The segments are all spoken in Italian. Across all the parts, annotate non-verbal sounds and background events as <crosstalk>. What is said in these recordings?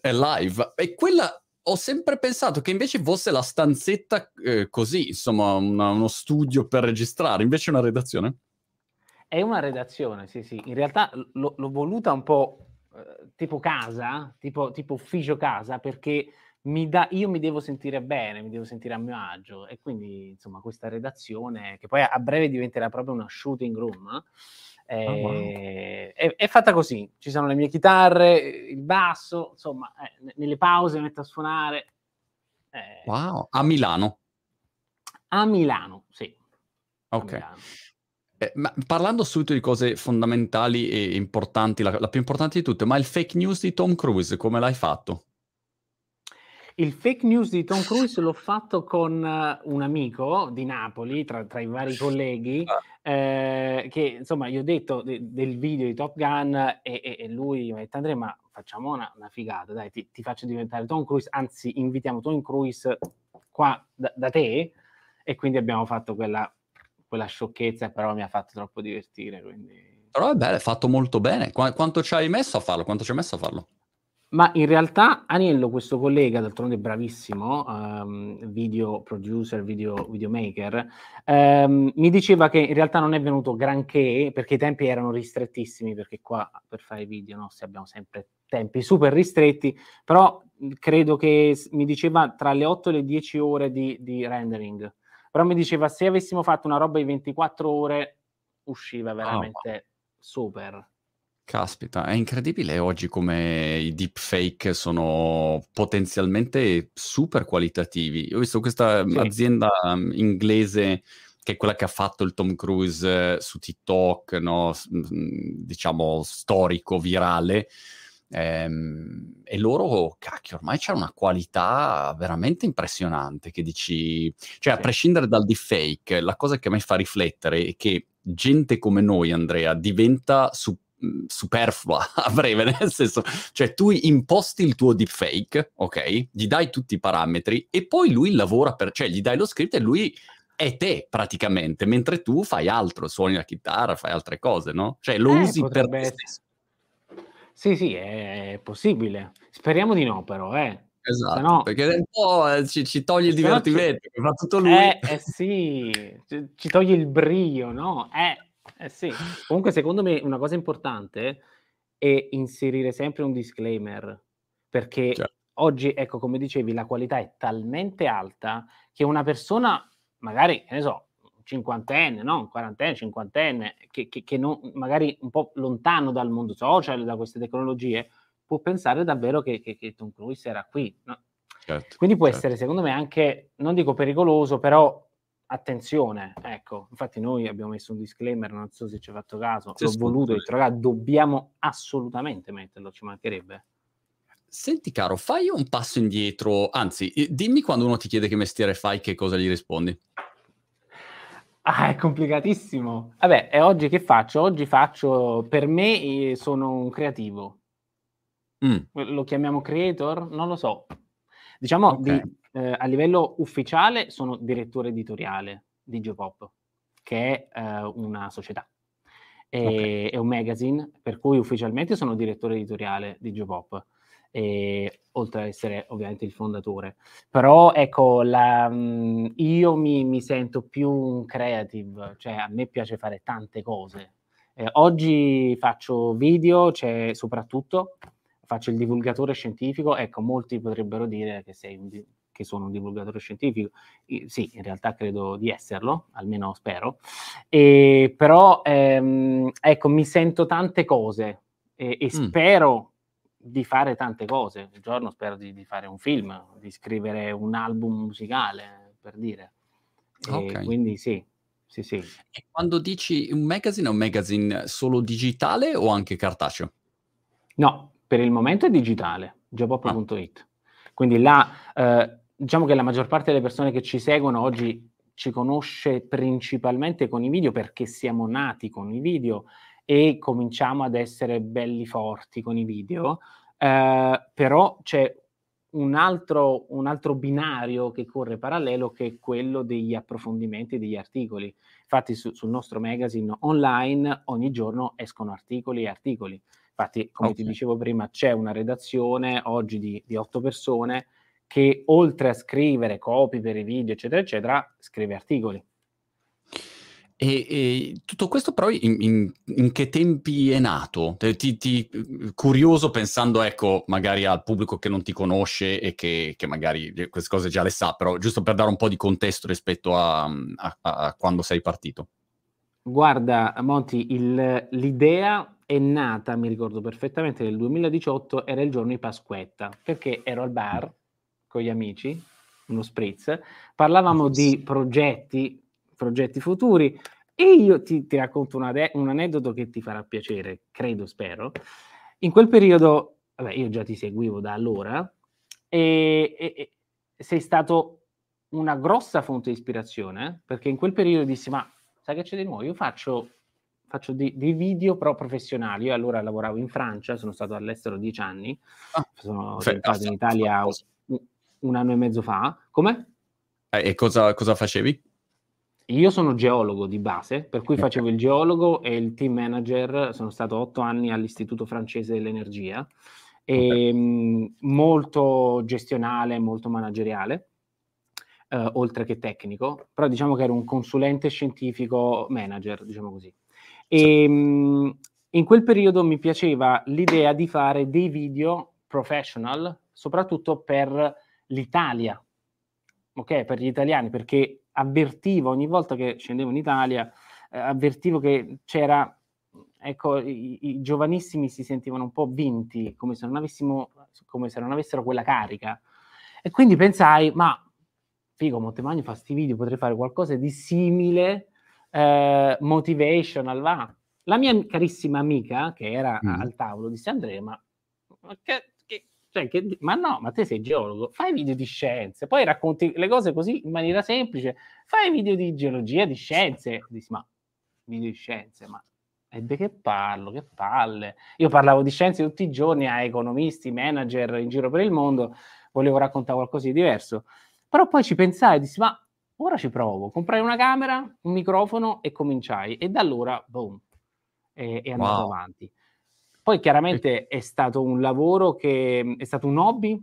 è live. E quella ho sempre pensato che invece fosse la stanzetta eh, così, insomma, una, uno studio per registrare, invece è una redazione. È una redazione, sì, sì. In realtà l- l'ho voluta un po' eh, tipo casa, tipo, tipo ufficio casa, perché mi da, io mi devo sentire bene, mi devo sentire a mio agio e quindi insomma questa redazione che poi a breve diventerà proprio una shooting room eh, oh, wow. è, è, fatta così, ci sono le mie chitarre, il basso, insomma eh, nelle pause metto a suonare. Eh. Wow, a Milano? A Milano, sì. Ok. Milano. Eh, ma parlando subito di cose fondamentali e importanti, la, la più importante di tutte, ma il fake news di Tom Cruise, come l'hai fatto? Il fake news di Tom Cruise l'ho fatto con uh, un amico di Napoli, tra, tra i vari colleghi, ah. eh, che insomma gli ho detto de- del video di Top Gun e, e, e lui mi ha detto Andrea ma facciamo una, una figata, dai ti, ti, faccio diventare Tom Cruise, anzi invitiamo Tom Cruise qua da, da te e quindi abbiamo fatto quella, quella sciocchezza però mi ha fatto troppo divertire. Quindi... Però è bello, è fatto molto bene. Qu- quanto ci hai messo a farlo? Quanto ci hai messo a farlo? Ma in realtà Aniello, questo collega, d'altronde bravissimo, um, video producer, video, videomaker, um, mi diceva che in realtà non è venuto granché perché i tempi erano ristrettissimi, perché qua per fare video no, abbiamo sempre tempi super ristretti, però credo che mi diceva tra le 8 e le 10 ore di, di rendering. Però mi diceva se avessimo fatto una roba di 24 ore usciva veramente oh. super. Caspita, è incredibile oggi come i deepfake sono potenzialmente super qualitativi. Io ho visto questa sì. azienda mm, inglese che è quella che ha fatto il Tom Cruise su TikTok, no? Mm, diciamo storico, virale. Ehm, e loro, cacchio, ormai c'è una qualità veramente impressionante che dici, cioè sì. a prescindere dal deepfake, la cosa che a me fa riflettere è che gente come noi, Andrea, diventa su superflua <laughs> a breve, nel senso, cioè tu imposti il tuo deepfake, ok? Gli dai tutti i parametri e poi lui lavora per, cioè gli dai lo script e lui è te praticamente, mentre tu fai altro, suoni la chitarra, fai altre cose, no? Cioè lo eh, usi per te stesso. Sì, sì, è possibile. Speriamo di no, però, eh. Esatto, no... perché un po' eh, ci, ci, toglie il divertimento, ci... fa tutto lui. Eh, eh sì, ci, ci, toglie il brio, no? Eh, eh sì, comunque secondo me una cosa importante è inserire sempre un disclaimer, perché certo. oggi, ecco, come dicevi, la qualità è talmente alta che una persona, magari, che ne so, cinquantenne, no? quarantenne, cinquantenne, che, che, che non, magari un po' lontano dal mondo social, da queste tecnologie, può pensare davvero che, che, che Tom Cruise era qui. No? Certo, Quindi può certo. essere, secondo me, anche, non dico pericoloso, però attenzione, ecco, infatti noi abbiamo messo un disclaimer, non so se ci ha fatto caso, sì, l'ho voluto, ho detto ragazzi, dobbiamo assolutamente metterlo, ci mancherebbe. Senti caro, fai un passo indietro, anzi, dimmi quando uno ti chiede che mestiere fai, che cosa gli rispondi. Ah, è complicatissimo. Vabbè, e oggi che faccio? Oggi faccio, per me sono un creativo. Mm. Lo chiamiamo creator? Non lo so. Diciamo okay. di eh, a livello ufficiale sono direttore editoriale di Geopop, che è eh, una società. E, okay. È un magazine, per cui ufficialmente sono direttore editoriale di Geopop. E, oltre ad essere ovviamente il fondatore. Però ecco, la, mm, io mi, mi, sento più un creative, cioè a me piace fare tante cose. Eh, oggi faccio video, cioè soprattutto faccio il divulgatore scientifico, ecco, molti potrebbero dire che sei un, che sono un divulgatore scientifico, sì, in realtà credo di esserlo, almeno spero, e, però ehm, ecco, mi sento tante cose e, e mm. spero di fare tante cose. Un giorno spero di, di, fare un film, di scrivere un album musicale, per dire. Okay. Quindi sì, sì, sì. E quando dici un magazine, è un magazine solo digitale o anche cartaceo? No, per il momento è digitale, jobop.it. Ah. Quindi là eh, diciamo che la maggior parte delle persone che ci seguono oggi ci conosce principalmente con i video perché siamo nati con i video e cominciamo ad essere belli forti con i video, eh, però c'è un altro, un altro, binario che corre parallelo che è quello degli approfondimenti degli articoli. Infatti su, sul nostro magazine online ogni giorno escono articoli e articoli. Infatti, come okay. ti dicevo prima, c'è una redazione oggi di, di otto persone che oltre a scrivere copy per i video, eccetera, eccetera, scrive articoli. E, e, tutto questo però in, in, in, che tempi è nato? Ti, ti, curioso pensando, ecco, magari al pubblico che non ti conosce e che, che, magari queste cose già le sa, però giusto per dare un po' di contesto rispetto a, a, a quando sei partito. Guarda, Monti, il, l'idea è nata, mi ricordo perfettamente, nel 2018, era il giorno di Pasquetta, perché ero al bar con gli amici, uno spritz, parlavamo di progetti progetti futuri. E io ti, ti racconto de- un aneddoto che ti farà piacere, credo, spero. In quel periodo, vabbè, io già ti seguivo da allora, e, e, e sei stato una grossa fonte di ispirazione, perché in quel periodo dissi, ma sai che c'è di nuovo? Io faccio, faccio dei, dei, video però professionali. Io allora lavoravo in Francia, sono stato all'estero dieci anni, ah, sono entrato in Italia un, anno e mezzo fa. Come? Eh, e cosa, cosa facevi? Io sono geologo di base, per cui facevo il geologo e il team manager, sono stato otto anni all'Istituto francese dell'energia, e, okay. mh, molto gestionale, molto manageriale, eh, oltre che tecnico, però diciamo che ero un consulente scientifico manager, diciamo così. E, mh, in quel periodo mi piaceva l'idea di fare dei video professional, soprattutto per l'Italia, ok? Per gli italiani, perché avvertivo ogni volta che scendevo in Italia, eh, avvertivo che c'era, ecco, i, i, giovanissimi si sentivano un po' vinti, come se non avessimo, come se non avessero quella carica. E quindi pensai, ma figo, Montemagno fa sti video, potrei fare qualcosa di simile, eh, motivational, va. La mia carissima amica, che era mm. al tavolo, disse Andrea, ma, che, cioè, che, ma no, ma te sei geologo, fai video di scienze, poi racconti le cose così in maniera semplice, fai video di geologia, di scienze. Dici, ma video di scienze, ma e di che parlo? Che palle. Io parlavo di scienze tutti i giorni a economisti, manager in giro per il mondo, volevo raccontare qualcosa di diverso. Però poi ci pensai e dissi, ma ora ci provo. Comprai una camera, un microfono e cominciai. E da allora, boom, è, è andato wow. avanti. Poi chiaramente è stato un lavoro che è stato un hobby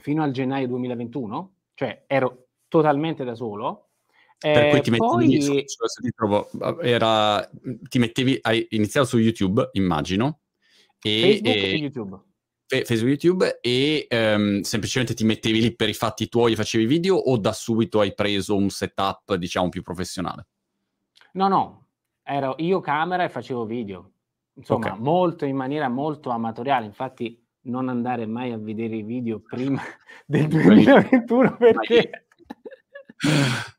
fino al gennaio 2021, cioè ero totalmente da solo. Per eh, cui ti mettevi, poi... ti, trovo, era, ti mettevi, hai iniziato su YouTube, immagino. E, Facebook e, e YouTube. Facebook YouTube e um, semplicemente ti mettevi lì per i fatti tuoi e facevi video o da subito hai preso un setup diciamo più professionale? No, no, ero io camera e facevo video insomma, okay. molto in maniera molto amatoriale. Infatti, non andare mai a vedere i video prima <laughs> del 2021 <laughs> perché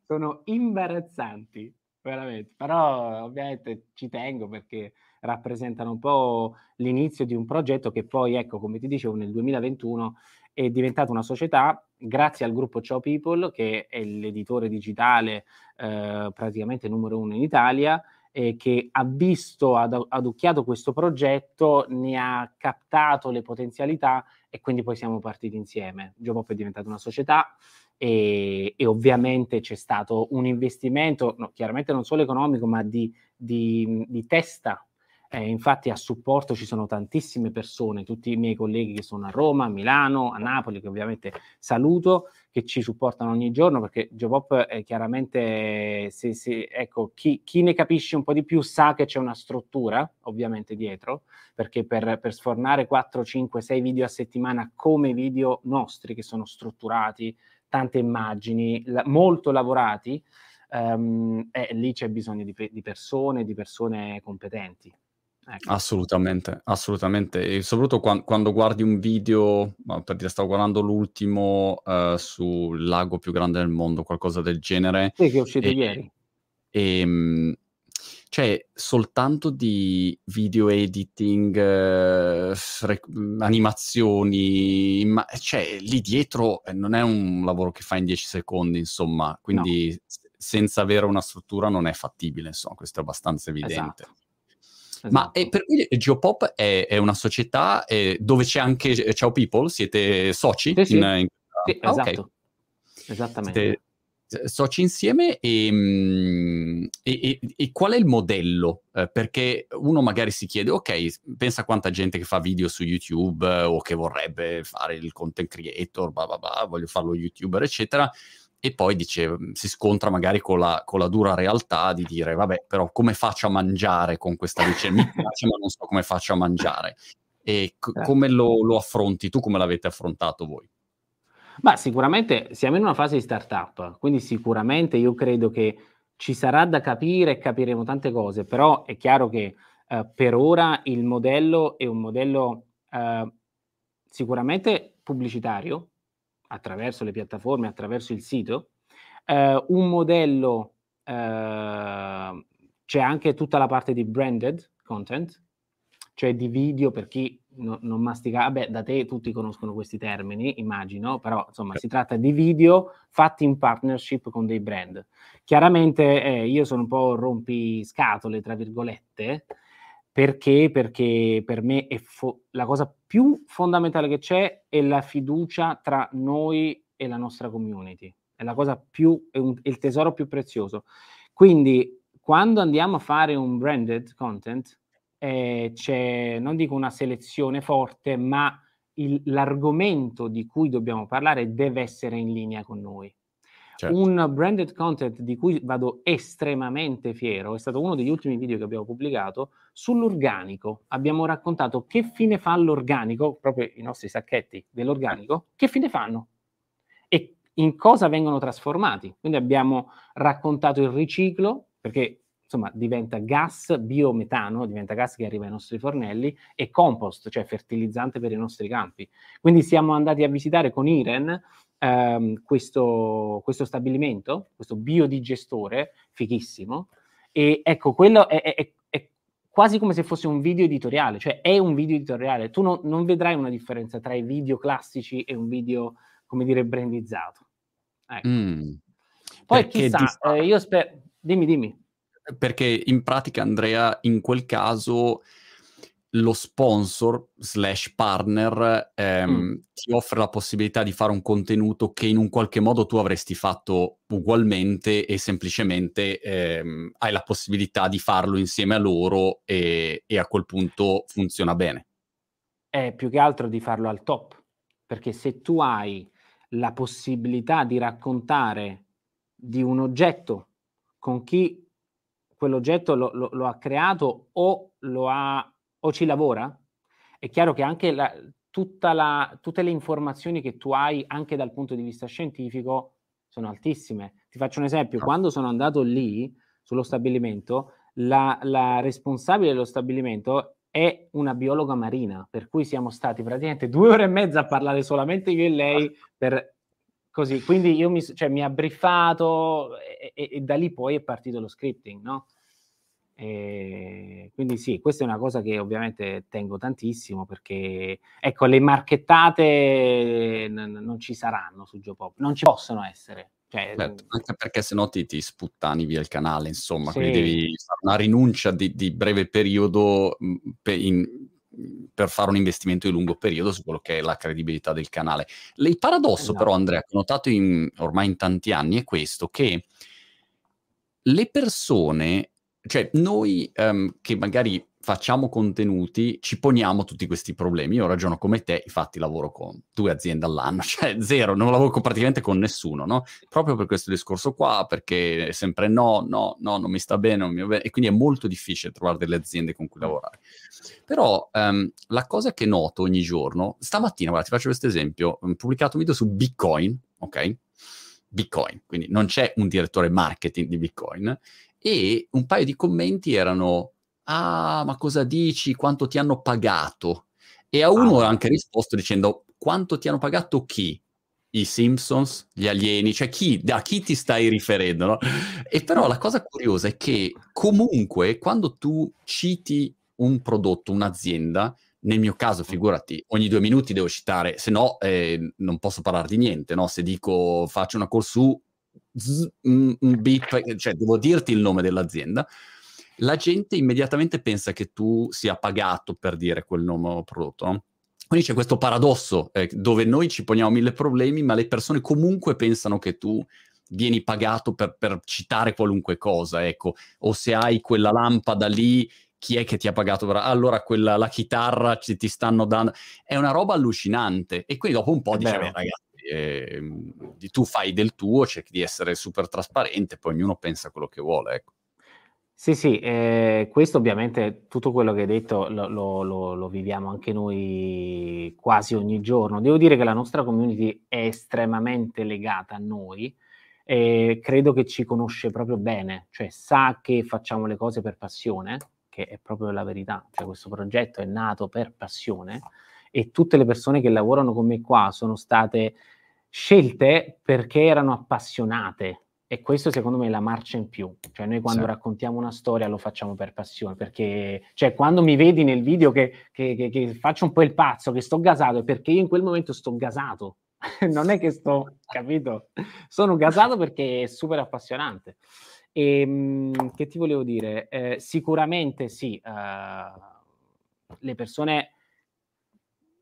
sono imbarazzanti, veramente. Però ovviamente ci tengo perché rappresentano un po' l'inizio di un progetto che poi, ecco, come ti dicevo, nel 2021 è diventata una società grazie al gruppo Ciao People, che è l'editore digitale eh, praticamente numero uno in Italia, eh, che ha visto, ha adocchiato questo progetto, ne ha captato le potenzialità e quindi poi siamo partiti insieme. Geopop è diventata una società e, e, ovviamente c'è stato un investimento, no, chiaramente non solo economico, ma di, di, di testa eh, infatti a supporto ci sono tantissime persone, tutti i miei colleghi che sono a Roma, a Milano, a Napoli, che ovviamente saluto, che ci supportano ogni giorno perché Geopop è chiaramente, se, se, ecco, chi, chi, ne capisce un po' di più sa che c'è una struttura ovviamente dietro, perché per, per sfornare 4, 5, 6 video a settimana come video nostri che sono strutturati, tante immagini, la, molto lavorati, um, eh, lì c'è bisogno di, di persone, di persone competenti. Ecco. Assolutamente, assolutamente. E soprattutto quando, quando guardi un video, per dire, stavo guardando l'ultimo uh, sul lago più grande del mondo, qualcosa del genere. Sì, che è uscito e, ieri. E, um, cioè, soltanto di video editing, uh, rec- animazioni, ma, cioè, lì dietro eh, non è un lavoro che fai in 10 secondi, insomma, quindi no. senza avere una struttura non è fattibile, insomma, questo è abbastanza evidente. Esatto. Esatto. Ma eh, per cui Geopop è, è una società eh, dove c'è anche Ciao People? Siete soci? Sì, sì. In, in... sì ah, esatto. Okay. Esattamente. Siete, soci insieme e, mm, e, e, e, qual è il modello? Eh, perché uno magari si chiede, ok, pensa a quanta gente che fa video su YouTube eh, o che vorrebbe fare il content creator, blah, blah, blah, voglio farlo youtuber, eccetera, e poi dice, si scontra magari con la, con la, dura realtà di dire, vabbè, però come faccio a mangiare con questa luce? Mi piace, ma non so come faccio a mangiare. E c- certo. come lo, lo affronti tu? Come l'avete affrontato voi? Ma sicuramente siamo in una fase di startup, quindi sicuramente io credo che ci sarà da capire e capiremo tante cose, però è chiaro che eh, per ora il modello è un modello eh, sicuramente pubblicitario, attraverso le piattaforme, attraverso il sito, eh, un modello, eh, c'è anche tutta la parte di branded content, cioè di video per chi no, non mastica, vabbè, da te tutti conoscono questi termini, immagino, però insomma si tratta di video fatti in partnership con dei brand. Chiaramente eh, io sono un po' rompiscatole, tra virgolette, perché? Perché per me fo- la cosa più fondamentale che c'è è la fiducia tra noi e la nostra community. È la cosa più, è, un, è il tesoro più prezioso. Quindi quando andiamo a fare un branded content, eh, c'è, non dico una selezione forte, ma il, l'argomento di cui dobbiamo parlare deve essere in linea con noi. Certo. Un branded content di cui vado estremamente fiero è stato uno degli ultimi video che abbiamo pubblicato sull'organico. Abbiamo raccontato che fine fa l'organico, proprio i nostri sacchetti dell'organico, che fine fanno e in cosa vengono trasformati. Quindi abbiamo raccontato il riciclo, perché insomma diventa gas biometano, diventa gas che arriva ai nostri fornelli, e compost, cioè fertilizzante per i nostri campi. Quindi siamo andati a visitare con Iren ehm, questo, questo, stabilimento, questo biodigestore, fighissimo, e ecco, quello è, è, è, quasi come se fosse un video editoriale, cioè è un video editoriale, tu no, non vedrai una differenza tra i video classici e un video, come dire, brandizzato. Ecco. Mm, Poi chissà, eh, io spero... Dimmi, dimmi perché in pratica Andrea in quel caso lo sponsor slash partner ehm, mm. ti offre la possibilità di fare un contenuto che in un qualche modo tu avresti fatto ugualmente e semplicemente ehm, hai la possibilità di farlo insieme a loro e, e, a quel punto funziona bene. È più che altro di farlo al top, perché se tu hai la possibilità di raccontare di un oggetto con chi quell'oggetto lo, lo, lo ha creato o, lo ha, o ci lavora, è chiaro che anche la, la, tutte le informazioni che tu hai, anche dal punto di vista scientifico, sono altissime. Ti faccio un esempio, quando sono andato lì sullo stabilimento, la, la responsabile dello stabilimento è una biologa marina, per cui siamo stati praticamente due ore e mezza a parlare solamente io e lei per Così, quindi io mi, cioè, mi ha briefato e, e, e, da lì poi è partito lo scripting, no? E quindi sì, questa è una cosa che ovviamente tengo tantissimo perché, ecco, le marchettate n- non ci saranno su Geopop, non ci possono essere. Cioè, certo, anche perché se no ti, ti, sputtani via il canale, insomma, sì. quindi devi fare una rinuncia di, di breve periodo per, in, per fare un investimento di lungo periodo su quello che è la credibilità del canale. Il paradosso esatto. però, Andrea, che ho notato in, ormai in tanti anni è questo, che le persone, cioè noi um, che magari facciamo contenuti, ci poniamo tutti questi problemi. Io ragiono come te, infatti lavoro con due aziende all'anno, <laughs> cioè zero, non lavoro con, praticamente con nessuno, no? Proprio per questo discorso qua, perché è sempre no, no, no, non mi sta bene, non mi va bene, e quindi è molto difficile trovare delle aziende con cui lavorare. Però um, la cosa che noto ogni giorno, stamattina, guarda, ti faccio questo esempio, ho pubblicato un video su Bitcoin, ok? Bitcoin, quindi non c'è un direttore marketing di Bitcoin, e un paio di commenti erano ah, ma cosa dici? Quanto ti hanno pagato? E a uno ah. ho anche risposto dicendo, quanto ti hanno pagato chi? I Simpsons, gli alieni, cioè chi, a chi ti stai riferendo, no? E però la cosa curiosa è che comunque quando tu citi un prodotto, un'azienda, nel mio caso, figurati, ogni due minuti devo citare, se no eh, non posso parlare di niente, no? Se dico faccio una call su, un beep, cioè devo dirti il nome dell'azienda, la gente immediatamente pensa che tu sia pagato per dire quel nome o prodotto, no? Quindi c'è questo paradosso eh, dove noi ci poniamo mille problemi, ma le persone comunque pensano che tu vieni pagato per, per citare qualunque cosa, ecco, o se hai quella lampada lì chi è che ti ha pagato per... allora quella, la chitarra ci, ti stanno dando è una roba allucinante. E quindi dopo un po' dici ragazzi eh, tu fai del tuo cerchi di essere super trasparente poi ognuno pensa quello che vuole ecco. Sì, sì, eh, questo ovviamente tutto quello che hai detto lo, lo, lo, lo, viviamo anche noi quasi ogni giorno. Devo dire che la nostra community è estremamente legata a noi e credo che ci conosce proprio bene, cioè sa che facciamo le cose per passione, che è proprio la verità, cioè questo progetto è nato per passione e tutte le persone che lavorano con me qua sono state scelte perché erano appassionate e questo secondo me è la marcia in più. Cioè noi quando sì. raccontiamo una storia lo facciamo per passione, perché cioè, quando mi vedi nel video che, che, che, che faccio un po' il pazzo, che sto gasato, è perché io in quel momento sto gasato. <laughs> non è che sto, capito? Sono gasato perché è super appassionante. E ehm, che ti volevo dire? Eh, sicuramente sì, eh, le persone,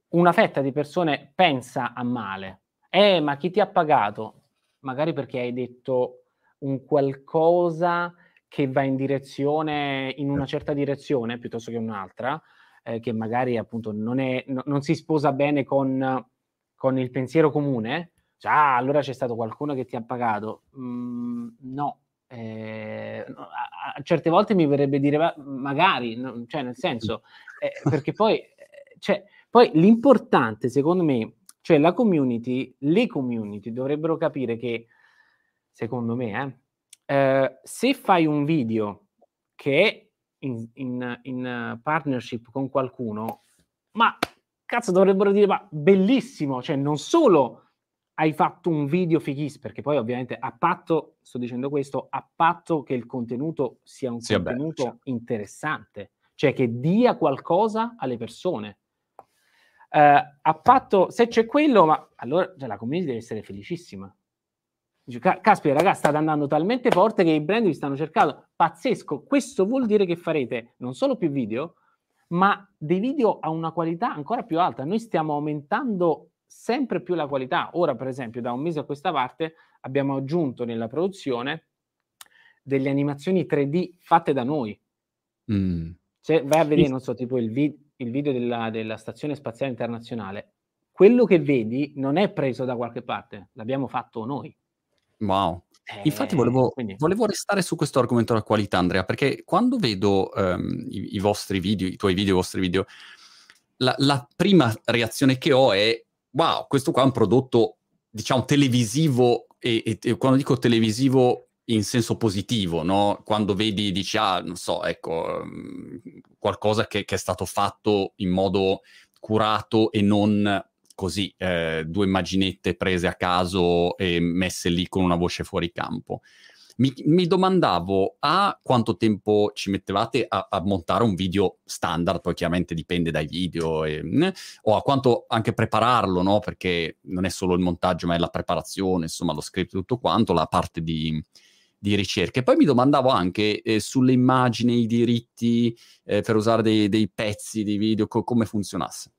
una fetta di persone pensa a male. Eh, ma chi ti ha pagato? magari perché hai detto un qualcosa che va in direzione, in una certa direzione piuttosto che un'altra, eh, che magari appunto non, è, no, non si sposa bene con, con, il pensiero comune, cioè, ah, allora c'è stato qualcuno che ti ha pagato. Mm, no, eh, a, a, certe volte mi verrebbe dire magari, no, cioè nel senso, eh, perché poi, eh, cioè, poi l'importante secondo me cioè la community, le community dovrebbero capire che, secondo me, eh, eh, se fai un video che è in, in, in, partnership con qualcuno, ma cazzo dovrebbero dire, ma bellissimo, cioè non solo hai fatto un video fighissimo, perché poi ovviamente a patto, sto dicendo questo, a patto che il contenuto sia un sia contenuto bello, certo. interessante, cioè che dia qualcosa alle persone eh, a patto, se c'è quello, ma allora cioè, la community deve essere felicissima. Dice, caspita, ragazzi, state andando talmente forte che i brand vi stanno cercando. Pazzesco, questo vuol dire che farete non solo più video, ma dei video a una qualità ancora più alta. Noi stiamo aumentando sempre più la qualità. Ora, per esempio, da un mese a questa parte abbiamo aggiunto nella produzione delle animazioni 3D fatte da noi. Mm. Se vai a vedere, non so, tipo il, video il video della, della Stazione Spaziale Internazionale, quello che vedi non è preso da qualche parte, l'abbiamo fatto noi. Wow. Eh, Infatti volevo, volevo, restare su questo argomento della qualità, Andrea, perché quando vedo um, i, i, vostri video, i tuoi video, i vostri video, la, la, prima reazione che ho è, wow, questo qua è un prodotto, diciamo, televisivo, e, e, e quando dico televisivo in senso positivo, no? Quando vedi, dici, ah, non so, ecco, um, qualcosa che, che, è stato fatto in modo curato e non così, eh, due immaginette prese a caso e messe lì con una voce fuori campo. Mi, mi domandavo a quanto tempo ci mettevate a, a, montare un video standard, poi chiaramente dipende dai video, e, o a quanto anche prepararlo, no? Perché non è solo il montaggio, ma è la preparazione, insomma, lo script, tutto quanto, la parte di, di ricerca. E poi mi domandavo anche eh, sulle immagini, i diritti eh, per usare dei, dei, pezzi di video, co- come funzionasse.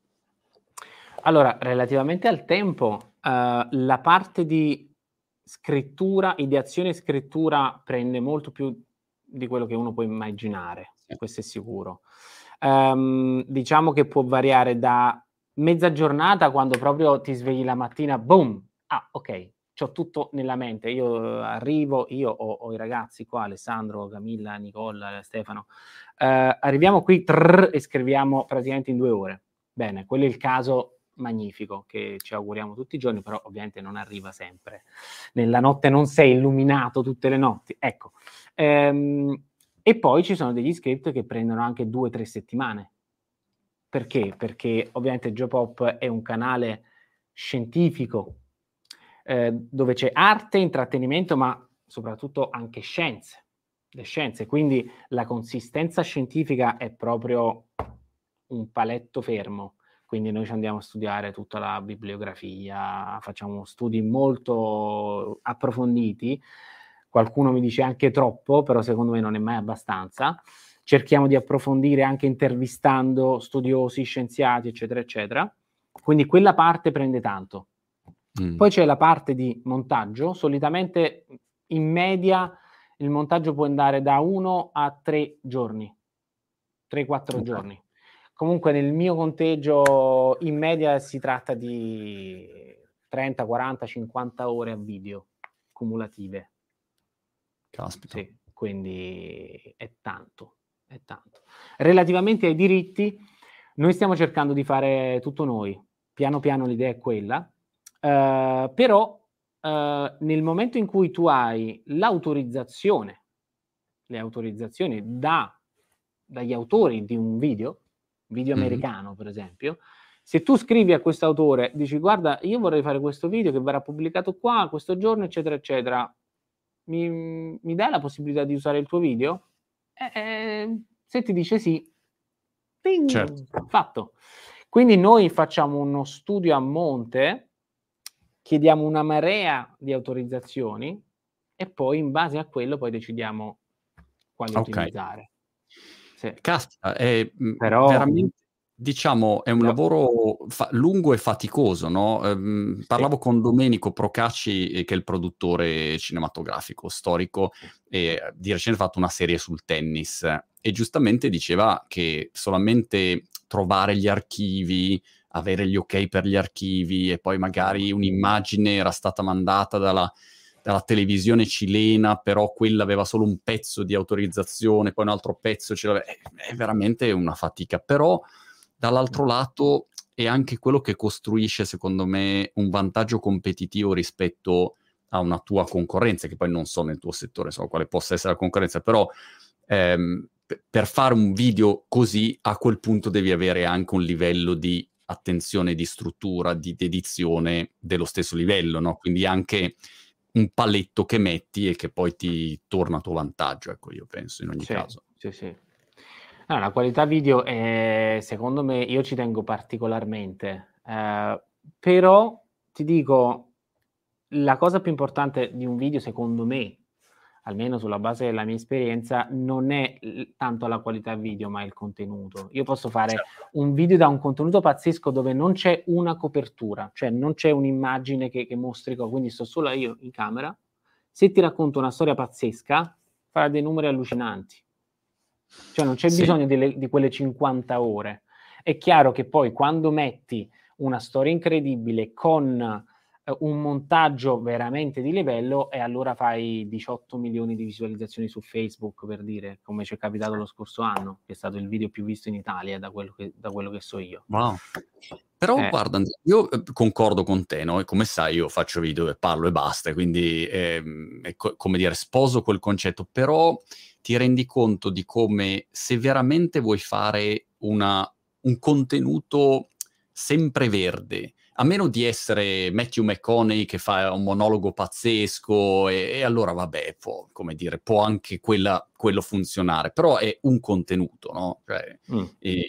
Allora, relativamente al tempo, uh, la parte di scrittura, ideazione e scrittura prende molto più di quello che uno può immaginare, sì. questo è sicuro. Um, diciamo che può variare da mezza giornata quando proprio ti svegli la mattina, boom, ah ok, ho tutto nella mente. Io arrivo, io ho, ho, i ragazzi qua, Alessandro, Camilla, Nicola, Stefano. Uh, arriviamo qui trrr, e scriviamo praticamente in due ore. Bene, quello è il caso magnifico che ci auguriamo tutti i giorni, però ovviamente non arriva sempre. Nella notte non sei illuminato tutte le notti. Ecco. Ehm, e poi ci sono degli script che prendono anche due o tre settimane. Perché? Perché ovviamente Geopop è un canale scientifico, eh, dove c'è arte, intrattenimento, ma soprattutto anche scienze, le scienze. Quindi la consistenza scientifica è proprio un paletto fermo. Quindi noi ci andiamo a studiare tutta la bibliografia, facciamo studi molto approfonditi. Qualcuno mi dice anche troppo, però secondo me non è mai abbastanza. Cerchiamo di approfondire anche intervistando studiosi, scienziati, eccetera, eccetera. Quindi quella parte prende tanto Mm. Poi c'è la parte di montaggio, solitamente in media il montaggio può andare da uno a tre giorni, 3-4 okay. giorni. Comunque nel mio conteggio in media si tratta di 30, 40, 50 ore a video cumulative. Caspita. Sì, quindi è tanto, è tanto. Relativamente ai diritti, noi stiamo cercando di fare tutto noi. Piano piano l'idea è quella. Uh, però uh, nel momento in cui tu hai l'autorizzazione, le autorizzazioni da, dagli autori di un video, video mm-hmm. americano per esempio, se tu scrivi a questo autore, dici guarda, io vorrei fare questo video che verrà pubblicato qua, questo giorno, eccetera, eccetera, mi, mi dai la possibilità di usare il tuo video? Eh, eh, se ti dice sì, ping, certo. fatto. Quindi noi facciamo uno studio a monte, chiediamo una marea di autorizzazioni e poi in base a quello poi decidiamo quali okay. utilizzare. Sì. Caspita, è mm, Però... veramente diciamo, è un lavoro fa- lungo e faticoso, no? Ehm, parlavo con Domenico Procacci, eh, che è il produttore cinematografico storico, e di recente ha fatto una serie sul tennis e giustamente diceva che solamente trovare gli archivi, avere gli ok per gli archivi e poi magari un'immagine era stata mandata dalla, dalla televisione cilena, però quella aveva solo un pezzo di autorizzazione, poi un altro pezzo ce l'aveva. È, è veramente una fatica, però dall'altro lato è anche quello che costruisce, secondo me, un vantaggio competitivo rispetto a una tua concorrenza, che poi non so nel tuo settore, so quale possa essere la concorrenza, però ehm, per fare un video così, a quel punto devi avere anche un livello di attenzione, di struttura, di dedizione dello stesso livello, no? Quindi anche un paletto che metti e che poi ti torna a tuo vantaggio, ecco, io penso in ogni sì, caso. Sì, sì. No, la qualità video, è, secondo me, io ci tengo particolarmente, eh, però ti dico, la cosa più importante di un video, secondo me, almeno sulla base della mia esperienza, non è tanto la qualità video, ma il contenuto. Io posso fare certo. un video da un contenuto pazzesco dove non c'è una copertura, cioè non c'è un'immagine che, che mostri, quindi sto solo io in camera. Se ti racconto una storia pazzesca, farà dei numeri allucinanti cioè non c'è sì. bisogno delle, di quelle 50 ore. È chiaro che poi quando metti una storia incredibile con un montaggio veramente di livello e allora fai 18 milioni di visualizzazioni su Facebook per dire come ci è capitato lo scorso anno che è stato il video più visto in Italia da quello che, da quello che so io wow. però eh. guarda io eh, concordo con te no? e come sai io faccio video e parlo e basta quindi eh, co- come dire sposo quel concetto però ti rendi conto di come se veramente vuoi fare una, un contenuto sempre verde, a meno di essere Matthew McConaughey che fa un monologo pazzesco e, e allora vabbè, può, come dire, può anche quella, quello funzionare, però è un contenuto, no? Cioè, mm.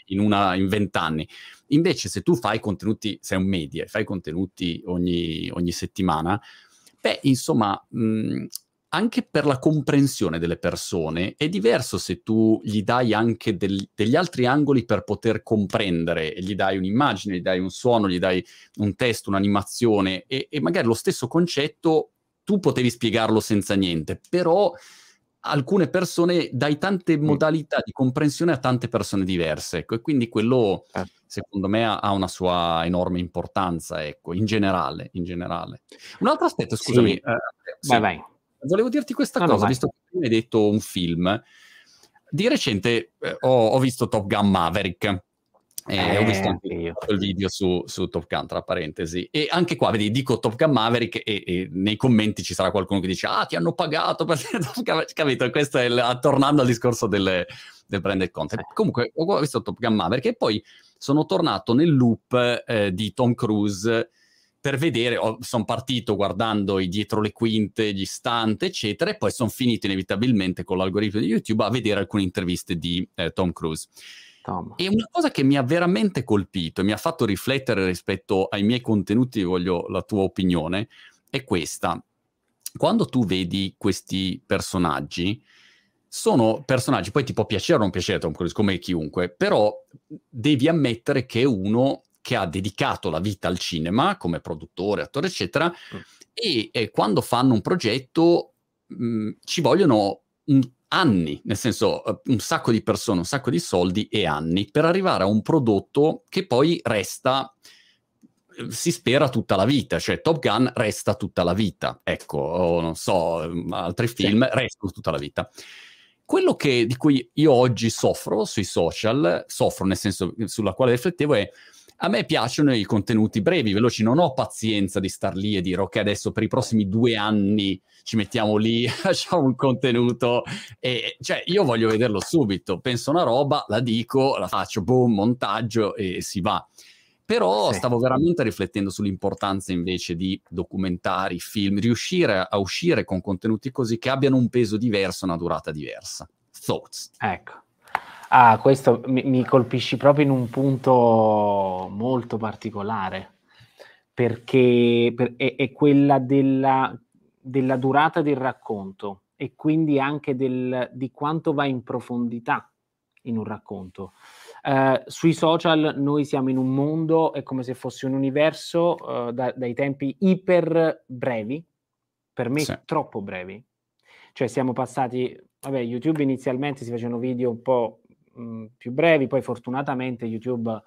in, una, in vent'anni. Invece se tu fai contenuti, sei un media e fai contenuti ogni, ogni settimana, beh, insomma, mh, anche per la comprensione delle persone è diverso se tu gli dai anche del, degli altri angoli per poter comprendere, gli dai un'immagine, gli dai un suono, gli dai un testo, un'animazione e, e magari lo stesso concetto tu potevi spiegarlo senza niente, però alcune persone dai tante modalità di comprensione a tante persone diverse, ecco, e quindi quello certo. secondo me ha, una sua enorme importanza, ecco, in generale, in generale. Un altro aspetto, scusami, sì. eh, vai, sì. vai volevo dirti questa ah, cosa, no, visto che tu mi hai detto un film. Di recente eh, ho, ho, visto Top Gun Maverick. Eh, eh, ho visto anche io. il video su, su, Top Gun, tra parentesi. E anche qua, vedi, dico Top Gun Maverick e, e, nei commenti ci sarà qualcuno che dice ah, ti hanno pagato per <laughs> Top Gun Capito? Questo è il, tornando al discorso del, del branded content. Eh. Comunque, ho visto Top Gun Maverick e poi sono tornato nel loop eh, di Tom Cruise per vedere, oh, sono partito guardando i dietro le quinte, gli stunt, eccetera, e poi sono finito inevitabilmente con l'algoritmo di YouTube a vedere alcune interviste di eh, Tom Cruise. Tom. E una cosa che mi ha veramente colpito e mi ha fatto riflettere rispetto ai miei contenuti, voglio la tua opinione, è questa. Quando tu vedi questi personaggi, sono personaggi, poi ti può piacere o non piacere Tom Cruise, come chiunque, però devi ammettere che uno che ha dedicato la vita al cinema come produttore, attore, eccetera, mm. e, e, quando fanno un progetto mh, mm, ci vogliono un, anni, nel senso uh, un sacco di persone, un sacco di soldi e anni per arrivare a un prodotto che poi resta eh, si spera tutta la vita, cioè Top Gun resta tutta la vita, ecco, o non so, mm, altri film sì. restano tutta la vita. Quello che, di cui io oggi soffro sui social, soffro nel senso sulla quale riflettevo, è a me piacciono i contenuti brevi, veloci, non ho pazienza di star lì e dire ok, adesso per i prossimi due anni ci mettiamo lì, <laughs> facciamo un contenuto, e, cioè io voglio vederlo subito, penso una roba, la dico, la faccio, boom, montaggio e si va. Però sì. stavo veramente riflettendo sull'importanza invece di documentari, film, riuscire a uscire con contenuti così che abbiano un peso diverso, una durata diversa. Thoughts. Ecco. Ah, questo mi, mi colpisci proprio in un punto molto particolare, perché per, è, è, quella della, della, durata del racconto e quindi anche del, di quanto va in profondità in un racconto. Uh, sui social noi siamo in un mondo, è come se fosse un universo uh, da, dai tempi iper brevi, per me sì. troppo brevi. Cioè siamo passati, vabbè, YouTube inizialmente si facevano video un po' mh, più brevi, poi fortunatamente YouTube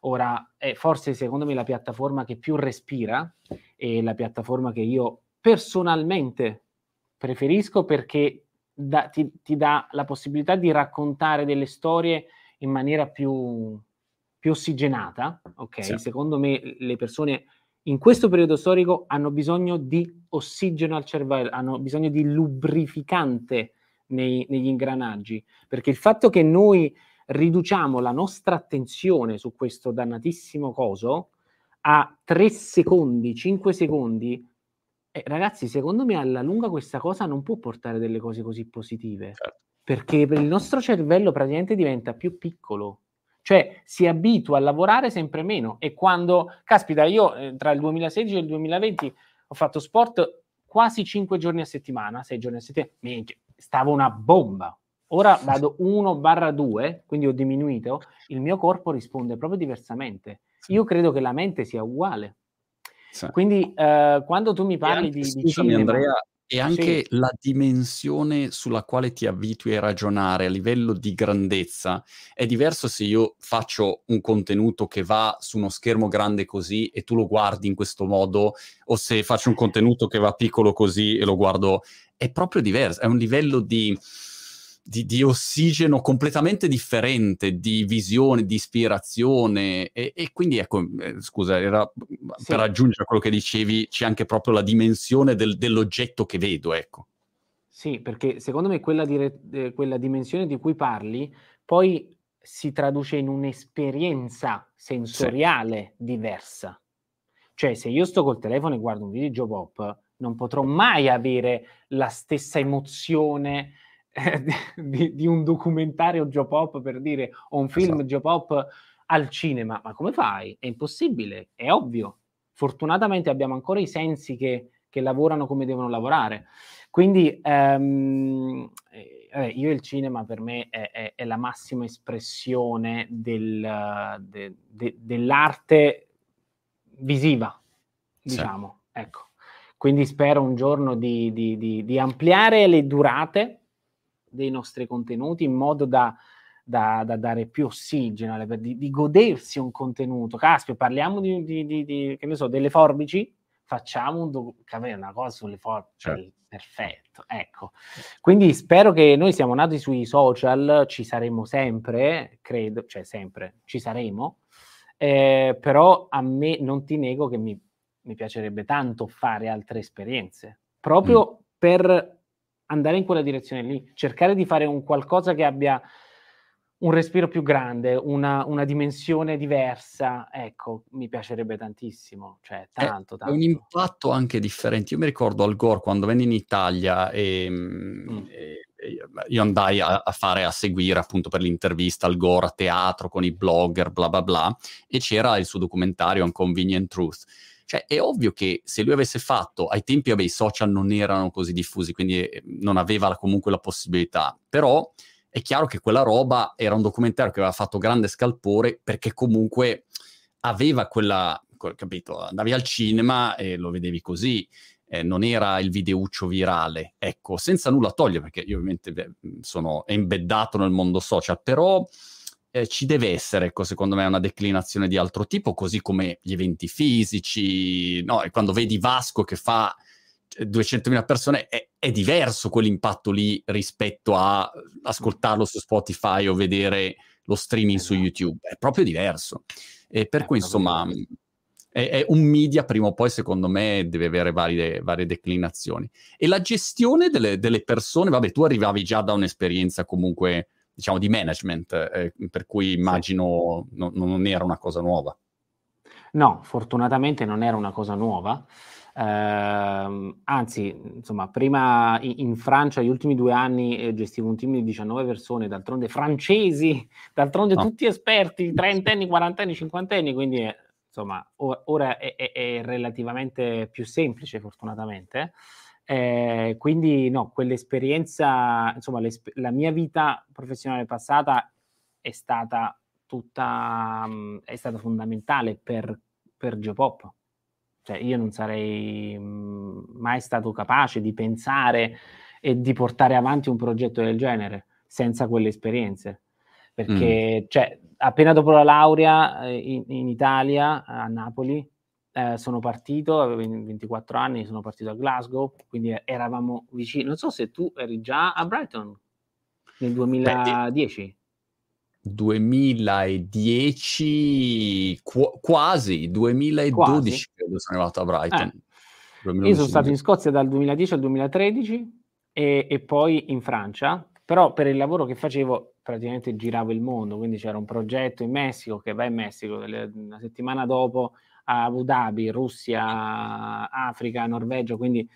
ora è forse secondo me la piattaforma che più respira e la piattaforma che io personalmente preferisco perché da, ti, ti, dà la possibilità di raccontare delle storie in maniera più, più ossigenata, ok? Sì. Secondo me le persone in questo periodo storico hanno bisogno di ossigeno al cervello, hanno bisogno di lubrificante nei, negli ingranaggi, perché il fatto che noi riduciamo la nostra attenzione su questo dannatissimo coso a 3 secondi, 5 secondi, eh, ragazzi, secondo me alla lunga questa cosa non può portare delle cose così positive, certo. perché il nostro cervello praticamente diventa più piccolo, cioè si abitua a lavorare sempre meno e quando, caspita, io eh, tra il 2016 e il 2020 ho fatto sport quasi 5 giorni a settimana, 6 giorni a settimana, minchia, stavo una bomba. Ora vado 1 barra 2, quindi ho diminuito, il mio corpo risponde proprio diversamente. Io credo che la mente sia uguale. Sì. Quindi eh, quando tu mi parli anche, di, scusami, di cinema... Andrea, e anche sì. la dimensione sulla quale ti abitui a ragionare a livello di grandezza è diverso se io faccio un contenuto che va su uno schermo grande così e tu lo guardi in questo modo o se faccio un contenuto che va piccolo così e lo guardo è proprio diverso, è un livello di, di, di ossigeno completamente differente, di visione, di ispirazione e, e quindi ecco, eh, scusa, era sì. per aggiungere a quello che dicevi, c'è anche proprio la dimensione del, dell'oggetto che vedo, ecco. Sì, perché secondo me quella, dire, eh, quella dimensione di cui parli poi si traduce in un'esperienza sensoriale sì. diversa. Cioè, se io sto col telefono e guardo un video di Joe Pop, non potrò mai avere la stessa emozione eh, di, di, un documentario Joe Pop per dire o un film esatto. Joe Pop al cinema. Ma come fai? È impossibile, è ovvio. Fortunatamente abbiamo ancora i sensi che, che lavorano come devono lavorare. Quindi ehm, eh, io il cinema per me è, è, è la massima espressione del, de, de, dell'arte visiva, diciamo. Sì. Ecco. Quindi spero un giorno di, di, di, di ampliare le durate dei nostri contenuti in modo da, da, da dare più ossigeno, di, godersi un contenuto. Caspio, parliamo di, che ne so, delle forbici, facciamo un doc- una cosa sulle forbici. Certo. Perfetto, ecco. Quindi spero che noi siamo nati sui social, ci saremo sempre, credo, cioè sempre, ci saremo, eh, però a me non ti nego che mi mi piacerebbe tanto fare altre esperienze, proprio mm. per andare in quella direzione lì, cercare di fare un qualcosa che abbia un respiro più grande, una, una dimensione diversa, ecco, mi piacerebbe tantissimo, cioè tanto, tanto. un impatto anche differente. Io mi ricordo Al Gore quando venne in Italia e, mm. e io andai a, a, fare, a seguire appunto per l'intervista Al Gore a teatro con i blogger, bla bla bla, e c'era il suo documentario Unconvenient Truth cioè, è ovvio che se lui avesse fatto, ai tempi, vabbè, i social non erano così diffusi, quindi eh, non aveva comunque la possibilità, però è chiaro che quella roba era un documentario che aveva fatto grande scalpore perché comunque aveva quella, capito, andavi al cinema e lo vedevi così, eh, non era il videuccio virale, ecco, senza nulla togliere, perché io ovviamente sono embeddato nel mondo social, però eh, ci deve essere, ecco, secondo me, una declinazione di altro tipo, così come gli eventi fisici, no? E quando vedi Vasco che fa 200.000 eh, persone, è, è diverso quell'impatto lì rispetto a ascoltarlo su Spotify o vedere lo streaming su esatto. YouTube, è proprio diverso. E per cui, insomma, è, è, un media prima o poi, secondo me, deve avere varie, varie declinazioni. E la gestione delle, delle, persone, vabbè, tu arrivavi già da un'esperienza comunque, diciamo, di management, eh, per cui immagino no, non era una cosa nuova. No, fortunatamente non era una cosa nuova. Uh, anzi, insomma, prima in, Francia, gli ultimi due anni, eh, gestivo un team di 19 persone, d'altronde francesi, d'altronde no. tutti esperti, trentenni, quarantenni, cinquantenni, quindi eh, insomma, ora è, è, è relativamente più semplice, fortunatamente. Eh, quindi, no, quell'esperienza, insomma, la mia vita professionale passata è stata tutta, mm, è stata fondamentale per, per Geopop. Cioè, io non sarei mm, mai stato capace di pensare e di portare avanti un progetto del genere senza quelle esperienze. Perché, mm. cioè, appena dopo la laurea eh, in, in, Italia, a Napoli, eh, sono partito, avevo 24 anni, sono partito a Glasgow, quindi eravamo vicini. Non so se tu eri già a Brighton nel 2010. 2010 qu- quasi 2012 quasi. credo sono arrivato a Brighton eh. io sono stato in Scozia dal 2010 al 2013 e, e, poi in Francia però per il lavoro che facevo praticamente giravo il mondo, quindi c'era un progetto in Messico che va in Messico, una settimana dopo Abu Dhabi, Russia, Africa, Norvegia, quindi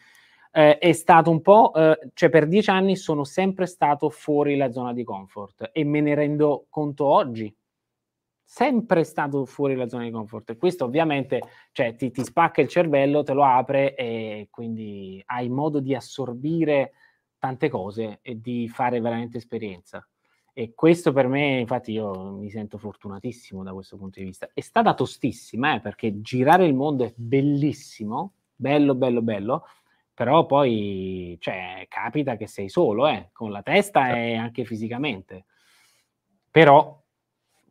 eh, è stato un po', eh, cioè per dieci anni sono sempre stato fuori la zona di comfort e me ne rendo conto oggi, sempre stato fuori la zona di comfort. E questo ovviamente cioè, ti, ti, spacca il cervello, te lo apre e quindi hai modo di assorbire tante cose e di fare veramente esperienza. E questo per me, infatti, io mi sento fortunatissimo da questo punto di vista. È stata tostissima, eh, perché girare il mondo è bellissimo, bello, bello, bello, però poi, cioè, capita che sei solo, eh, con la testa certo. e anche fisicamente. Però,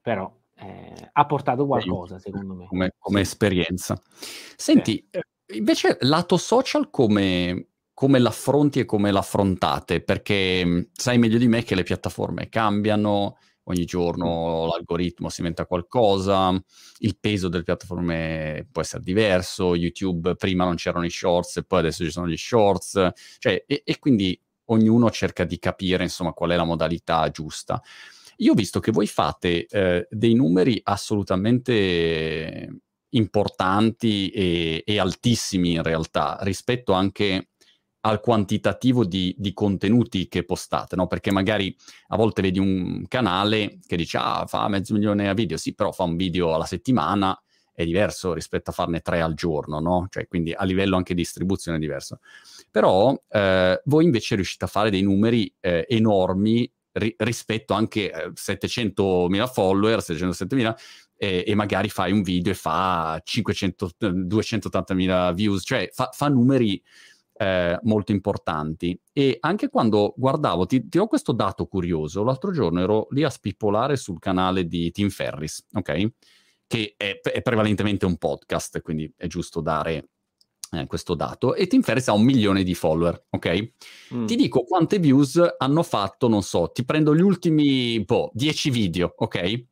però eh, ha portato qualcosa, secondo me. Come, come sì. esperienza. Senti, sì. Eh, invece, lato social come come l'affronti e come l'affrontate, perché mhmm, sai meglio di me che le piattaforme cambiano, ogni giorno l'algoritmo si inventa qualcosa, il peso delle piattaforme può essere diverso, YouTube prima non c'erano i shorts e poi adesso ci sono gli shorts, cioè, e, e quindi ognuno cerca di capire insomma qual è la modalità giusta. Io ho visto che voi fate eh, dei numeri assolutamente importanti e, e, altissimi in realtà rispetto anche al quantitativo di, di, contenuti che postate, no? Perché magari a volte vedi un canale che dice, ah, fa mezzo milione a video, sì, però fa un video alla settimana, è diverso rispetto a farne tre al giorno, no? Cioè, quindi a livello anche di distribuzione è diverso. Però eh, voi invece riuscite a fare dei numeri eh, enormi ri- rispetto anche a eh, 700.000 follower, 707.000, e, magari fai un video e fa 500, 280.000 views, cioè fa, fa numeri eh, molto importanti. E anche quando guardavo, ti, ti ho questo dato curioso, l'altro giorno ero lì a spippolare sul canale di Tim Ferris, ok? Che è, è prevalentemente un podcast, quindi è giusto dare eh, questo dato. E Tim Ferris ha un milione di follower, ok? Mm. Ti dico quante views hanno fatto, non so, ti prendo gli ultimi, boh, 10 video, ok?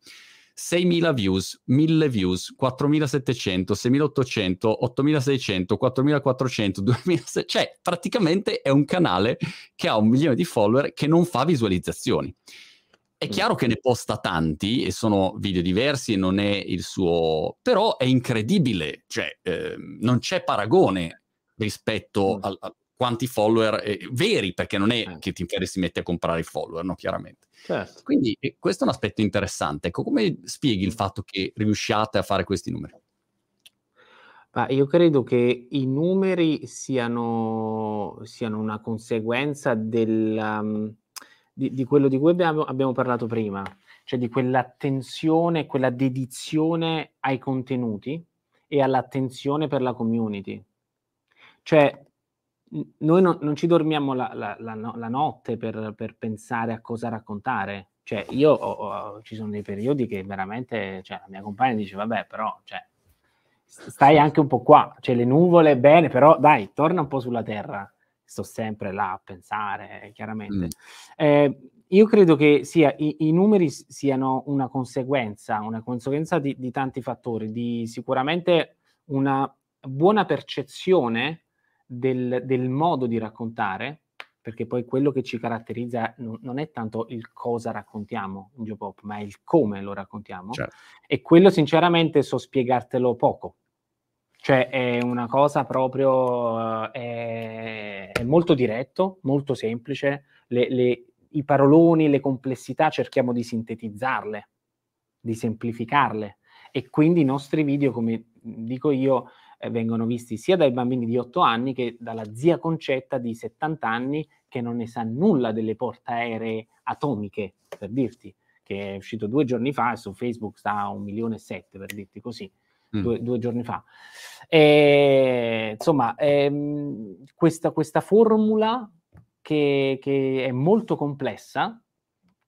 6.000 views, 1.000 views, 4.700, 6.800, 8.600, 4.400, 2.600, cioè praticamente è un canale che ha un milione di follower che non fa visualizzazioni. È mm. chiaro che ne posta tanti e sono video diversi e non è il suo... però è incredibile, cioè eh, non c'è paragone rispetto mm. al, a quanti follower eh, veri, perché non è eh. che Tim Ferriss si mette a comprare i follower, no? Chiaramente. Certo. Quindi eh, questo è un aspetto interessante. Ecco, come spieghi il fatto che riusciate a fare questi numeri? Ma io credo che i numeri siano, siano una conseguenza del, um, di, di, quello di cui abbiamo, abbiamo parlato prima, cioè di quell'attenzione, quella dedizione ai contenuti e all'attenzione per la community. Cioè, noi non, non ci dormiamo la, la, la, la notte per, per, pensare a cosa raccontare. Cioè, io ho, ho, ci sono dei periodi che veramente, cioè, la mia compagna dice, vabbè, però, cioè, stai anche un po' qua, cioè le nuvole bene, però dai, torna un po' sulla terra. Sto sempre là a pensare, chiaramente. Mm. Eh, io credo che sia, i, i, numeri siano una conseguenza, una conseguenza di, di, tanti fattori, di sicuramente una buona percezione del, del, modo di raccontare, perché poi quello che ci caratterizza non, non è tanto il cosa raccontiamo in Geopop, ma è il come lo raccontiamo. Certo. E quello sinceramente so spiegartelo poco. Cioè è una cosa proprio, è, è molto diretto, molto semplice, le, le i paroloni, le complessità cerchiamo di sintetizzarle, di semplificarle e quindi i nostri video, come dico io, eh, vengono visti sia dai bambini di 8 anni che dalla zia Concetta di 70 anni che non ne sa nulla delle portaeree atomiche, per dirti, che è uscito due giorni fa e su Facebook sta a un milione e sette, per dirti così. Mm. Due, due, giorni fa. E, insomma, ehm, questa, questa formula che, che è molto complessa,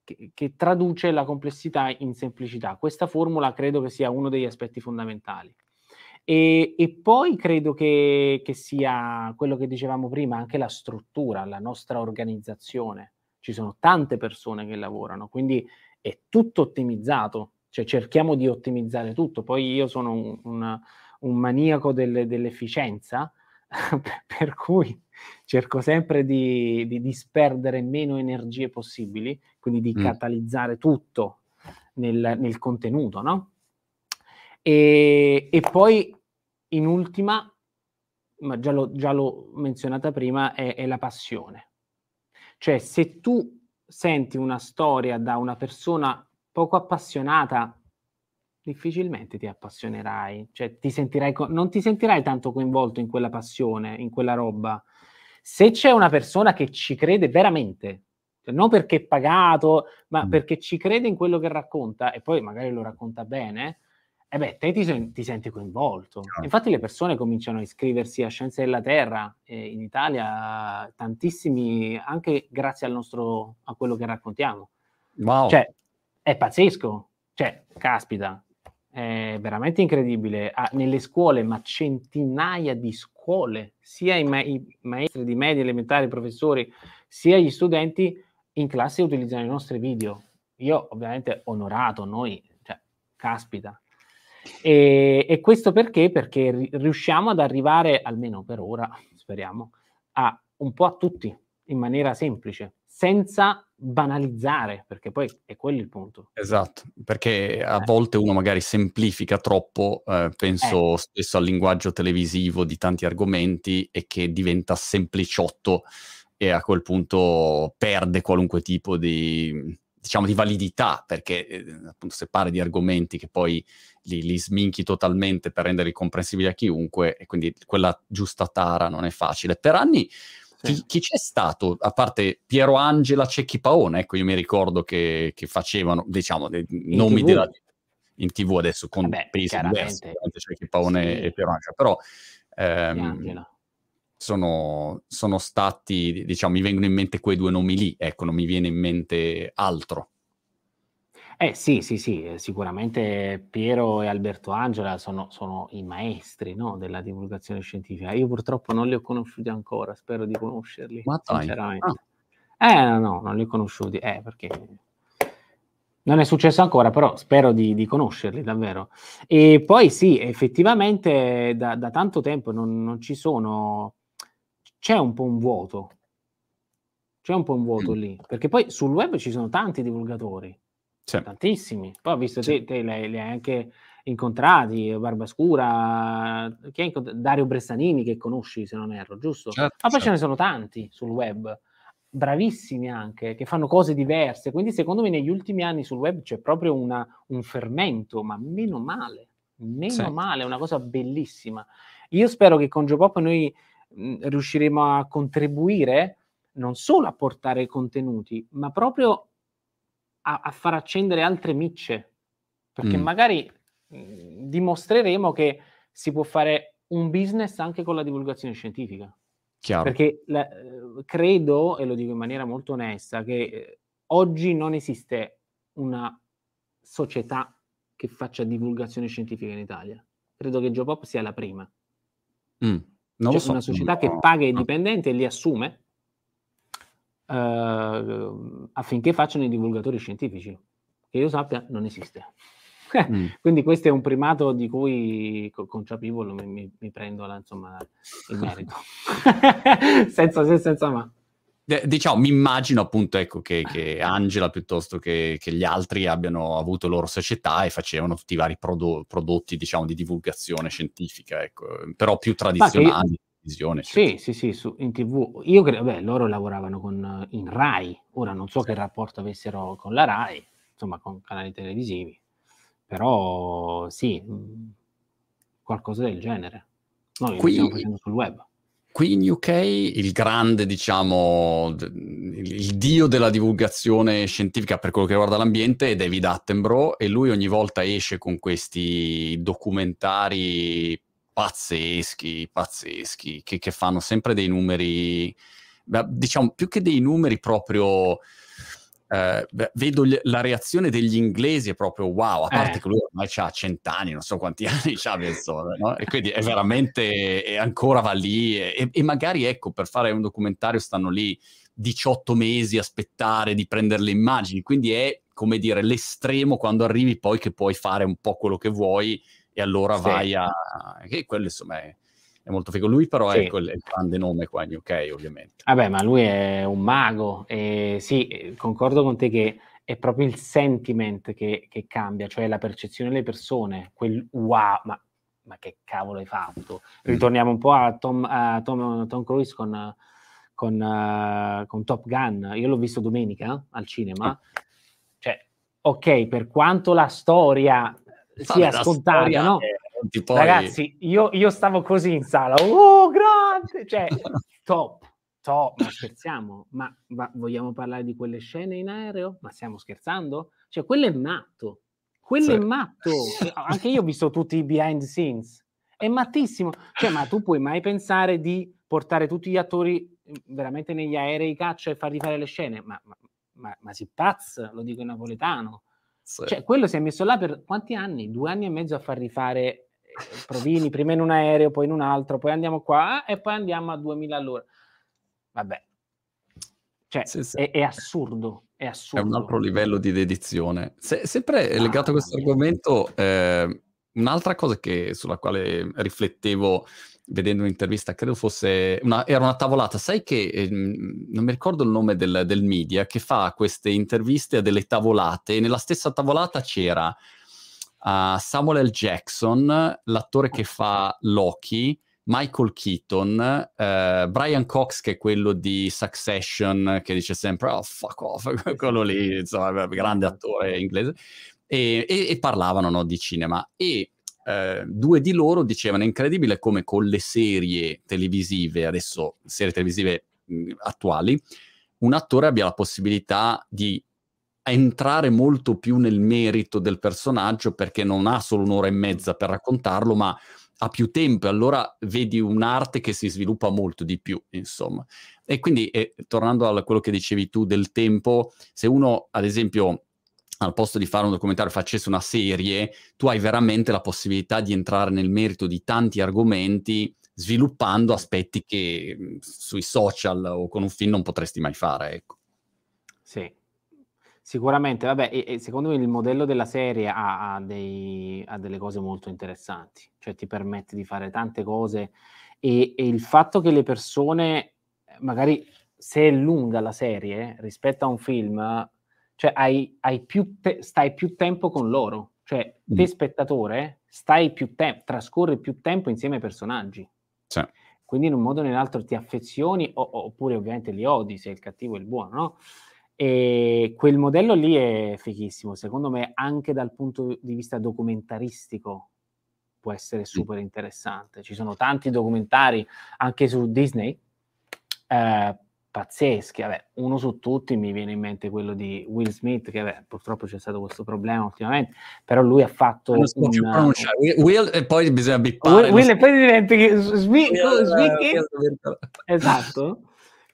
che, che, traduce la complessità in semplicità. Questa formula credo che sia uno degli aspetti fondamentali. E, e poi credo che, che sia quello che dicevamo prima, anche la struttura, la nostra organizzazione. Ci sono tante persone che lavorano, quindi è tutto ottimizzato, cioè cerchiamo di ottimizzare tutto. Poi io sono un, un, un maniaco del, dell'efficienza, <laughs> per cui cerco sempre di, di, disperdere meno energie possibili, quindi di mm. catalizzare tutto nel, nel contenuto, no? E, e, poi in ultima, ma già, l'ho, già l'ho menzionata prima, è, è la passione. Cioè, se tu senti una storia da una persona poco appassionata, difficilmente ti appassionerai, cioè ti sentirai, non ti sentirai tanto coinvolto in quella passione, in quella roba, se c'è una persona che ci crede veramente, cioè non perché è pagato, ma mm. perché ci crede in quello che racconta e poi magari lo racconta bene, e eh beh, te ti, ti senti coinvolto. Certo. Infatti le persone cominciano a iscriversi a Scienze della Terra eh, in Italia, tantissimi, anche grazie al nostro, a quello che raccontiamo. Wow. Cioè, è pazzesco. Cioè, caspita, è veramente incredibile. Ah, nelle scuole, ma centinaia di scuole, sia i, ma- i maestri di media elementari, i professori, sia gli studenti in classe utilizzano i nostri video. Io ovviamente onorato, noi, cioè, caspita. E, e questo perché? Perché riusciamo ad arrivare, almeno per ora, speriamo, a un po' a tutti in maniera semplice, senza banalizzare, perché poi è quello il punto. Esatto, perché a eh. volte uno magari semplifica troppo, eh, penso eh. spesso al linguaggio televisivo di tanti argomenti e che diventa sempliciotto e a quel punto perde qualunque tipo di, diciamo, di validità, perché eh, appunto se parli di argomenti che poi li, li, sminchi totalmente per renderli comprensibili a chiunque, e quindi quella giusta tara non è facile. Per anni chi, chi, c'è stato, a parte Piero Angela, Cecchi Paone, ecco io mi ricordo che, che facevano, diciamo, dei in nomi TV. della, in tv adesso con Vabbè, pesi diversi, Cecchi Paone sì. e Piero Angela, però ehm, sono, sono stati, diciamo, mi vengono in mente quei due nomi lì, ecco, non mi viene in mente altro. Eh sì, sì, sì, eh, sicuramente Piero e Alberto Angela sono, sono i maestri no, della divulgazione scientifica. Io purtroppo non li ho conosciuti ancora, spero di conoscerli, Ma sinceramente. Ah. Eh no, no, non li ho conosciuti, eh, perché non è successo ancora, però spero di, di conoscerli davvero. E poi sì, effettivamente da, da tanto tempo non, non, ci sono, c'è un po' un vuoto, c'è un po' un vuoto mm. lì, perché poi sul web ci sono tanti divulgatori sì. tantissimi. Poi ho visto sì. te, te li, hai anche incontrati, Barbascura, chi hai Dario Bressanini che conosci se non erro, giusto? Certo, Ma poi certo. ce ne sono tanti sul web, bravissimi anche, che fanno cose diverse. Quindi secondo me negli ultimi anni sul web c'è proprio una, un fermento, ma meno male, meno sì. male, è una cosa bellissima. Io spero che con Geopop noi mh, riusciremo a contribuire non solo a portare contenuti, ma proprio a, a far accendere altre micce, perché mm. magari mh, mhmm, dimostreremo che si può fare un business anche con la divulgazione scientifica. Chiaro. Perché la, credo, e lo dico in maniera molto onesta, che eh, oggi non esiste una società che faccia divulgazione scientifica in Italia. Credo che Joe sia la prima. Mm, non cioè, so, una società no. che paga i dipendenti e li assume uh, affinché facciano i divulgatori scientifici. Che io sappia, non esiste. <laughs> mm. Quindi questo è un primato di cui consapevole mi, mi, mi prendo la, insomma, il merito. <laughs> senza se, senza ma. Diciamo, mi immagino appunto ecco, che, che Angela piuttosto che, che, gli altri abbiano avuto loro società e facevano tutti i vari prodo- prodotti diciamo, di divulgazione scientifica, ecco, però più tradizionali. Visione, sì, sì, sì, su, in tv. Io credo, beh, loro lavoravano con, in Rai, ora non so che rapporto avessero con la Rai, insomma con canali televisivi, però sì, mm, qualcosa del genere. Noi Qui... lo stiamo facendo sul web. Qui in UK il grande, diciamo, il dio della divulgazione scientifica per quello che riguarda l'ambiente è David Attenborough e lui ogni volta esce con questi documentari pazzeschi, pazzeschi, che, che fanno sempre dei numeri, diciamo, più che dei numeri proprio eh, vedo gli, la reazione degli inglesi è proprio wow, a parte eh. che lui ormai ha cent'anni, non so quanti <laughs> anni ha no? e quindi è veramente, e ancora va lì, e, e, magari ecco, per fare un documentario stanno lì 18 mesi a aspettare di prendere le immagini, quindi è come dire l'estremo quando arrivi poi che puoi fare un po' quello che vuoi e allora sì. vai a... che quello insomma è è molto figo. Lui però sì. è quel, il grande nome qua in UK, ovviamente. Vabbè, ma lui è un mago. E sì, concordo con te che è proprio il sentiment che, che cambia, cioè la percezione delle persone, quel wow, ma, ma che cavolo hai fatto? Mm. Ritorniamo un po' a Tom, a Tom, Tom Cruise con, con, uh, con, Top Gun. Io l'ho visto domenica al cinema. Cioè, ok, per quanto la storia sia scontata, no? È poi... Ragazzi, io, io, stavo così in sala, oh, grande! Cioè, <laughs> top, top, ma scherziamo? Ma, ma, vogliamo parlare di quelle scene in aereo? Ma stiamo scherzando? Cioè, quello è matto, quello sì. è matto. Anche io ho visto tutti i behind the scenes. È mattissimo. Cioè, ma tu puoi mai pensare di portare tutti gli attori veramente negli aerei caccia e fargli fare le scene? Ma, ma, ma, ma si pazza, lo dico in napoletano. Sì. Cioè, quello si è messo là per quanti anni? Due anni e mezzo a far rifare provini prima in un aereo, poi in un altro, poi andiamo qua e poi andiamo a 2000 all'ora. Vabbè, cioè sì, sì. È, è, assurdo, è assurdo. È un altro livello di dedizione. Se, sempre ah, legato a questo argomento, eh, un'altra cosa che, sulla quale riflettevo vedendo un'intervista, credo fosse una, era una tavolata. Sai che eh, non mi ricordo il nome del, del, media che fa queste interviste a delle tavolate e nella stessa tavolata c'era uh, Samuel L. Jackson, l'attore che fa Loki, Michael Keaton, uh, Brian Cox che è quello di Succession che dice sempre oh fuck off, <laughs> quello lì, insomma, grande attore inglese, e, e, e parlavano no, di cinema. E Uh, due di loro dicevano è incredibile come con le serie televisive, adesso serie televisive mh, attuali, un attore abbia la possibilità di entrare molto più nel merito del personaggio perché non ha solo un'ora e mezza per raccontarlo, ma ha più tempo e allora vedi un'arte che si sviluppa molto di più, insomma. E quindi, eh, tornando a quello che dicevi tu del tempo, se uno, ad esempio, al posto di fare un documentario facesse una serie, tu hai veramente la possibilità di entrare nel merito di tanti argomenti sviluppando aspetti che sui social o con un film non potresti mai fare, ecco. Sì, Sicuramente, vabbè, e, e secondo me il modello della serie ha, ha, dei, ha, delle cose molto interessanti, cioè ti permette di fare tante cose e, e il fatto che le persone, magari se è lunga la serie rispetto a un film, cioè hai, hai più te, stai più tempo con loro, cioè te mm. spettatore stai più tempo, trascorri più tempo insieme ai personaggi. Sì. Quindi in un modo o nell'altro ti affezioni o, oppure ovviamente li odi se è il cattivo e il buono, no? E quel modello lì è fighissimo, secondo me anche dal punto di vista documentaristico può essere super interessante. Ci sono tanti documentari anche su Disney, eh, pazzeschi. Vabbè, uno su tutti mi viene in mente quello di Will Smith, che vabbè, purtroppo c'è stato questo problema ultimamente, però lui ha fatto non un... più Will e poi bisogna bippare. Will, Will e poi diventa Smith, Smith esatto.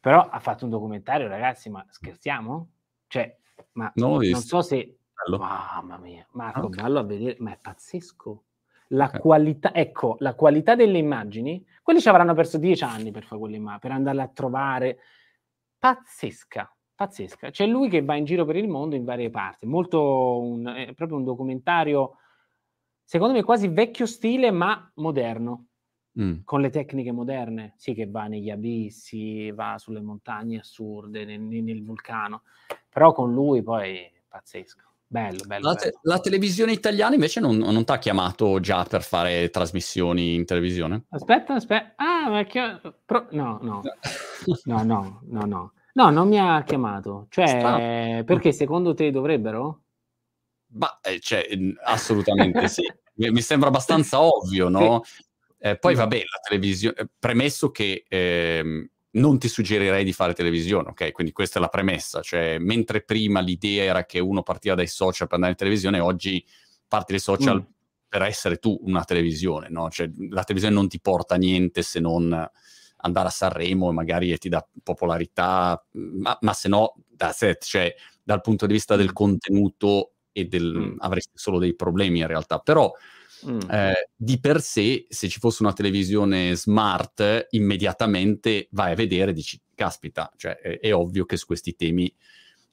Però ha fatto un documentario, ragazzi, ma scherziamo? Cioè, ma non, non so se... Bello. Mamma mia, Marco, okay. bello a vedere, ma è pazzesco. La okay. qualità, ecco, la qualità delle immagini, quelli ci avranno perso dieci anni per fare quelle immagini, per andarle a trovare, pazzesca, pazzesca. C'è lui che va in giro per il mondo in varie parti, molto un, è proprio un documentario, secondo me quasi vecchio stile ma moderno, mm. con le tecniche moderne, sì che va negli abissi, va sulle montagne assurde, nel, nel vulcano, però con lui poi pazzesco. Bello, bello, la, te- bello. la, televisione italiana invece non, non ti ha chiamato già per fare trasmissioni in televisione? Aspetta, aspetta. Ah, ma che... Pro... No, no. <laughs> no, no, no, no. No, non mi ha chiamato. Cioè, Sta... perché secondo te dovrebbero? Ma, eh, cioè, assolutamente sì. Mi sembra abbastanza ovvio, no? Eh, poi vabbè, la televisione, eh, premesso che eh, non ti suggerirei di fare televisione, ok? Quindi questa è la premessa, cioè mentre prima l'idea era che uno partiva dai social per andare in televisione, oggi parti dai social mm. per essere tu una televisione, no? Cioè la televisione non ti porta niente se non andare a Sanremo e magari ti dà popolarità, ma, ma se no, da set, cioè dal punto di vista del mm. contenuto e del, mm. avresti solo dei problemi in realtà, però Mm. Eh, di per sé, se ci fosse una televisione smart, immediatamente vai a vedere e dici, caspita, cioè, è, è, ovvio che su questi temi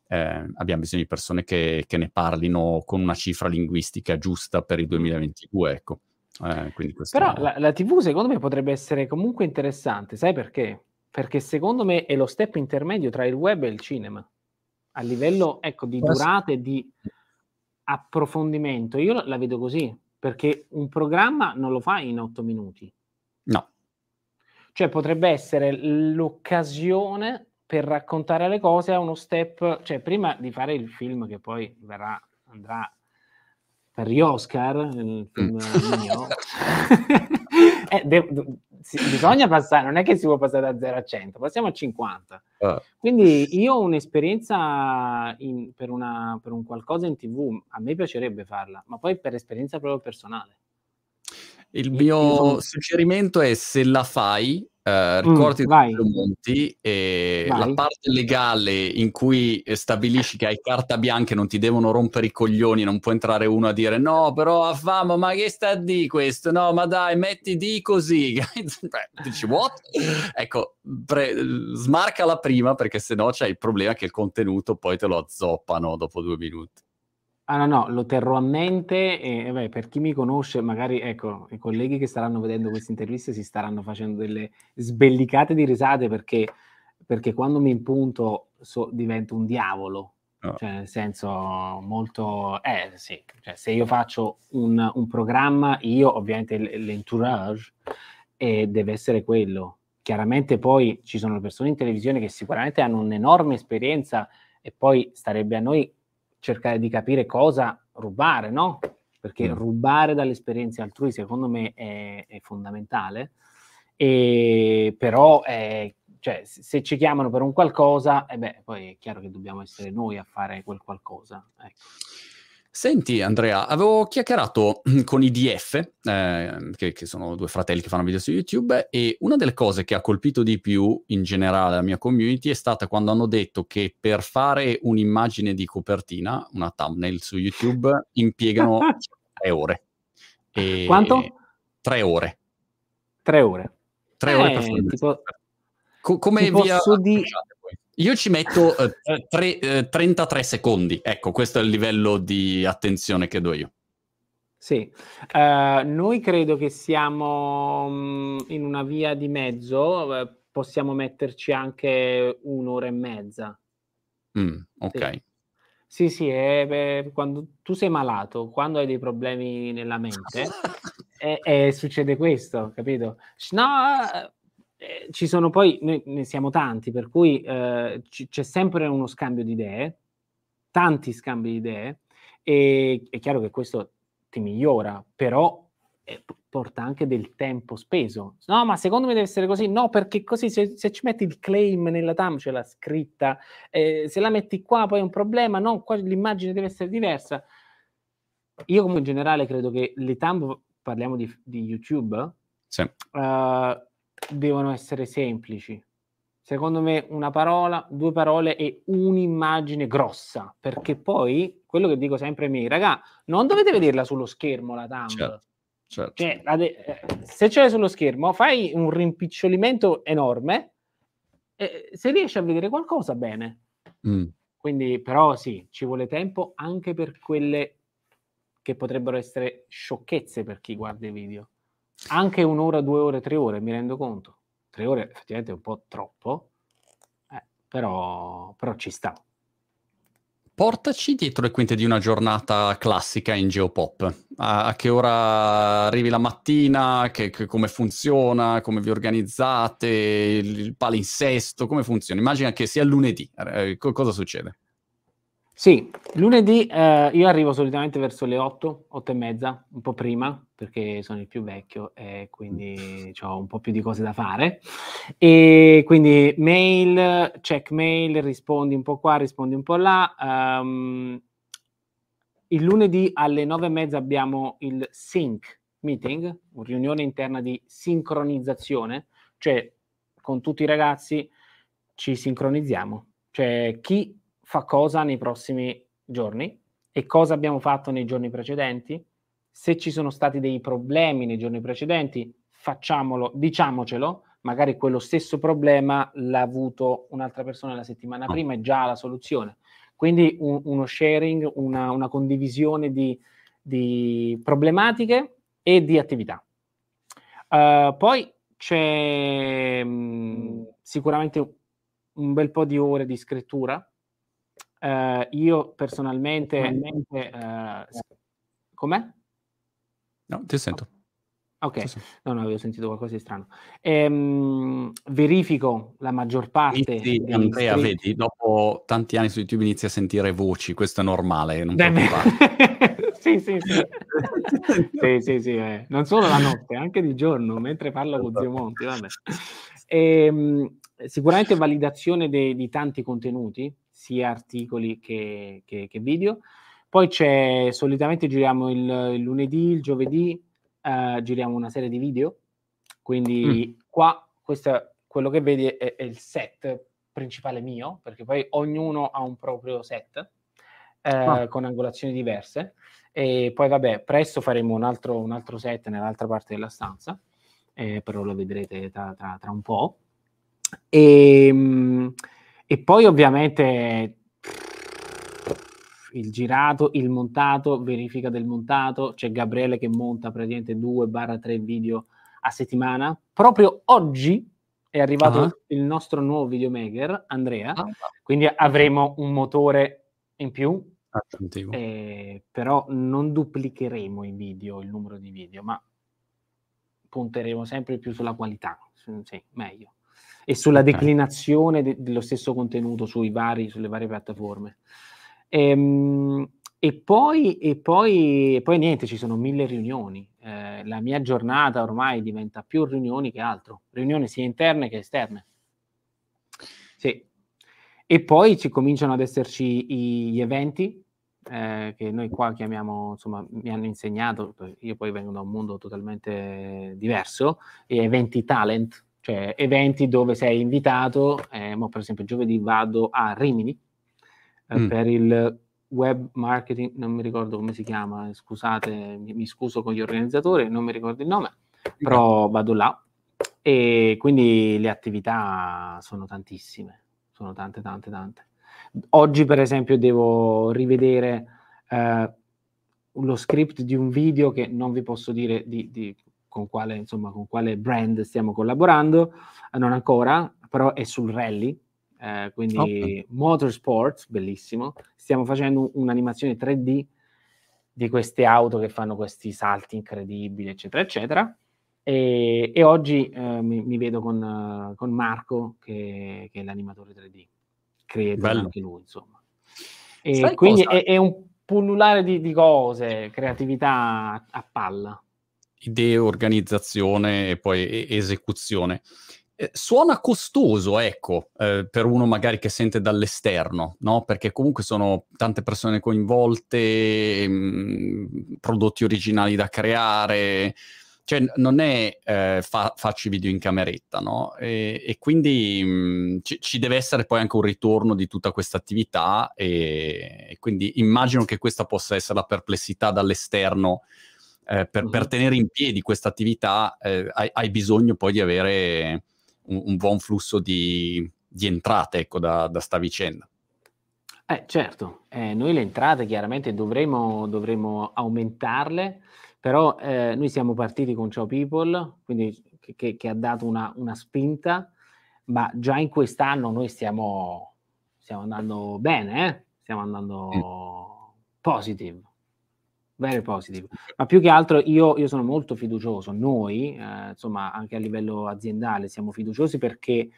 eh, abbiamo bisogno di persone che, che, ne parlino con una cifra linguistica giusta per il 2022, mm. ecco. Eh, Però la, la TV secondo me potrebbe essere comunque interessante, sai perché? Perché secondo me è lo step intermedio tra il web e il cinema, a livello ecco, di durata e di approfondimento. Io la vedo così, perché un programma non lo fai in otto minuti. No. Cioè potrebbe essere l'occasione per raccontare le cose a uno step, cioè prima di fare il film che poi verrà, andrà per gli Oscar, il film mm. mio, <laughs> eh, de- si- bisogna passare, non è che si può passare da 0 a 100, passiamo a 50. Uh. Ah. Quindi io ho un'esperienza in, per, una, per un qualcosa in tv, a me piacerebbe farla, ma poi per esperienza proprio personale. Il mio suggerimento è se la fai, Uh, ricordi mm, Monti e vai. la parte legale in cui eh, stabilisci che hai carta bianca e non ti devono rompere i coglioni, non può entrare uno a dire no, però a fama, ma che sta di questo? No, ma dai, metti di così. <laughs> Beh, dici what? ecco, pre- smarcala prima perché sennò c'è il problema che il contenuto poi te lo azzoppano dopo due minuti. Ah, no, no, lo terrò a mente e, beh, per chi mi conosce, magari ecco, i colleghi che staranno vedendo queste interviste si staranno facendo delle sbellicate di risate perché, perché quando mi impunto so, divento un diavolo. Oh. Cioè, nel senso molto... Eh, sì, cioè, se io faccio un, un programma, io ovviamente l'entourage e deve essere quello. Chiaramente poi ci sono persone in televisione che sicuramente hanno un'enorme esperienza e poi starebbe a noi cercare di capire cosa rubare, no? Perché mm. rubare dalle esperienze altrui secondo me è, è fondamentale, e, però è, cioè, se ci chiamano per un qualcosa, eh beh, poi è chiaro che dobbiamo essere noi a fare quel qualcosa. Ecco. Senti Andrea, avevo chiacchierato <clears throat> con i DF, eh, che, che, sono due fratelli che fanno video su YouTube, e una delle cose che ha colpito di più in generale la mia community è stata quando hanno detto che per fare un'immagine di copertina, una thumbnail su YouTube, impiegano <laughs> tre ore. E Quanto? Tre ore. Tre ore. Tre eh, ore per fare tipo, Co- come via... Di... Io ci metto eh, tre, eh, 33 secondi, ecco, questo è il livello di attenzione che do io. Sì, uh, noi credo che siamo um, in una via di mezzo, uh, possiamo metterci anche un'ora e mezza. Mm, ok. Sì, sì, sì è, è, quando tu sei malato, quando hai dei problemi nella mente, e, <laughs> e succede questo, capito? No, eh, ci sono poi, noi ne siamo tanti, per cui eh, c- c'è sempre uno scambio di idee, tanti scambi di idee, e è chiaro che questo ti migliora, però eh, porta anche del tempo speso. No, ma secondo me deve essere così. No, perché così se, se ci metti il claim nella thumb, c'è la scritta, eh, se la metti qua poi è un problema. No, qua l'immagine deve essere diversa. Io comunque in generale credo che le thumb, parliamo di, di YouTube, sì. uh, devono essere semplici. Secondo me una parola, due parole e un'immagine grossa, perché poi, quello che dico sempre ai miei, raga, non dovete vederla sullo schermo la thumb. Certo. Certo. Cioè, eh, se c'è sullo schermo, fai un rimpicciolimento enorme, e se riesci a vedere qualcosa, bene. Mm. Quindi, però sì, ci vuole tempo anche per quelle che potrebbero essere sciocchezze per chi guarda i video. Anche un'ora, due ore, tre ore, mi rendo conto. Tre ore effettivamente è un po' troppo, eh, però, però ci sta. Portaci dietro le quinte di una giornata classica in Geopop. A, a che ora arrivi la mattina, che, che, come funziona, come vi organizzate, il, il palinsesto, come funziona? Immagina che sia lunedì, eh, cosa succede? Sì, lunedì eh, io arrivo solitamente verso le 8, 8 e mezza, un po' prima, perché sono il più vecchio e quindi ho un po' più di cose da fare. E quindi mail, check mail, rispondi un po' qua, rispondi un po' là. Um, il lunedì alle 9 e mezza abbiamo il sync meeting, una riunione interna di sincronizzazione, cioè con tutti i ragazzi ci sincronizziamo. Cioè chi fa cosa nei prossimi giorni e cosa abbiamo fatto nei giorni precedenti. Se ci sono stati dei problemi nei giorni precedenti, facciamolo, diciamocelo, magari quello stesso problema l'ha avuto un'altra persona la settimana prima e già la soluzione. Quindi un, uno sharing, una, una condivisione di, di, problematiche e di attività. Uh, poi c'è mh, mm, sicuramente un bel po' di ore di scrittura Uh, io personalmente... Uh, com'è? No, ti sento. Ok, sì, sì. no, no, avevo sentito qualcosa di strano. Ehm, verifico la maggior parte. Inizi, Andrea, iscritti. vedi, dopo tanti anni su YouTube inizi a sentire voci, questo è normale, non <laughs> sì, sì, sì. sì, sì, sì eh. Non solo la notte, anche di giorno, mentre parlo con Zio Monti, vabbè. <laughs> Ehm, sicuramente validazione de- di tanti contenuti, sia articoli che, che, che video. Poi c'è, solitamente giriamo il, il lunedì, il giovedì, uh, giriamo una serie di video. Quindi mm. qua, questo, quello che vedi è, è, il set principale mio, perché poi ognuno ha un proprio set eh, ah. con angolazioni diverse. E poi vabbè, presto faremo un altro, un altro set nell'altra parte della stanza, eh, però lo vedrete tra, tra, tra un po'. E, ehm, e poi ovviamente il girato, il montato, verifica del montato, c'è Gabriele che monta praticamente 2-3 video a settimana. Proprio oggi è arrivato uh-huh. il nostro nuovo videomaker, Andrea, uh-huh. quindi avremo un motore in più, eh, però non duplicheremo i video, il numero di video, ma punteremo sempre più sulla qualità, sì, meglio e sulla declinazione de- dello stesso contenuto vari, sulle varie piattaforme. Ehm, e, poi, e, poi, e poi niente, ci sono mille riunioni. Eh, la mia giornata ormai diventa più riunioni che altro, riunioni sia interne che esterne. Sì. E poi ci cominciano ad esserci gli eventi, eh, che noi qua chiamiamo, insomma, mi hanno insegnato, io poi vengo da un mondo totalmente diverso, eventi talent, cioè eventi dove sei invitato, eh, per esempio giovedì vado a Rimini eh, mm. per il web marketing, non mi ricordo come si chiama, scusate, mi, mi, scuso con gli organizzatori, non mi ricordo il nome, però vado là e quindi le attività sono tantissime, sono tante, tante, tante. Oggi per esempio devo rivedere eh, lo script di un video che non vi posso dire di, di con quale, insomma, con quale brand stiamo collaborando, eh, non ancora, però è sul rally, eh, quindi okay. motorsports, bellissimo. Stiamo facendo un'animazione 3D di queste auto che fanno questi salti incredibili, eccetera, eccetera. E, e oggi eh, mi, mi, vedo con, uh, con Marco, che, che, è l'animatore 3D, credo anche lui, insomma. E Sai quindi è, è, un pullulare di, di cose, creatività a, a palla. Idee, organizzazione e poi esecuzione. Eh, suona costoso, ecco, eh, per uno magari che sente dall'esterno, no? Perché comunque sono tante persone coinvolte, mh, mm, prodotti originali da creare, cioè non è eh, fa- facci video in cameretta, no? E, e quindi mh, mm, ci, ci, deve essere poi anche un ritorno di tutta questa attività e, e, quindi immagino che questa possa essere la perplessità dall'esterno. Eh, per, mm-hmm. per, tenere in piedi questa attività eh, hai, hai, bisogno poi di avere un, un buon flusso di, di entrate ecco, da, da sta vicenda. Eh, certo, eh, noi le entrate chiaramente dovremo, dovremo aumentarle, però eh, noi siamo partiti con Ciao People, quindi che, che ha dato una, una, spinta, ma già in quest'anno noi stiamo, stiamo andando bene, eh? stiamo andando mm. positive very positive. Ma più che altro io, io sono molto fiducioso, noi, eh, insomma, anche a livello aziendale siamo fiduciosi perché,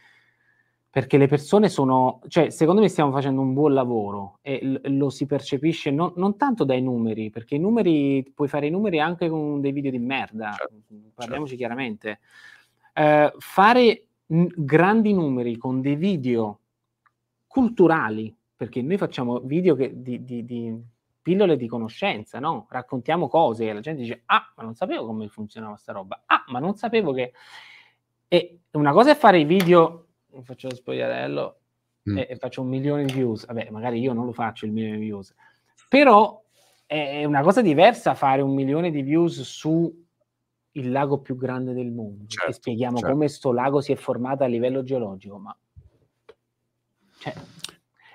perché le persone sono, cioè, secondo me stiamo facendo un buon lavoro e l- lo si percepisce non, non, tanto dai numeri, perché i numeri, puoi fare i numeri anche con dei video di merda, certo, parliamoci certo. chiaramente. Eh, fare n- grandi numeri con dei video culturali, perché noi facciamo video che, di, di, di pillole di conoscenza, no? Raccontiamo cose e la gente dice, ah, ma non sapevo come funzionava sta roba, ah, ma non sapevo che... E una cosa è fare i video, faccio lo spogliarello mm. e, e, faccio un milione di views, vabbè, magari io non lo faccio il milione di views, però è una cosa diversa fare un milione di views su il lago più grande del mondo certo, e spieghiamo certo. come sto lago si è formato a livello geologico, ma... Cioè,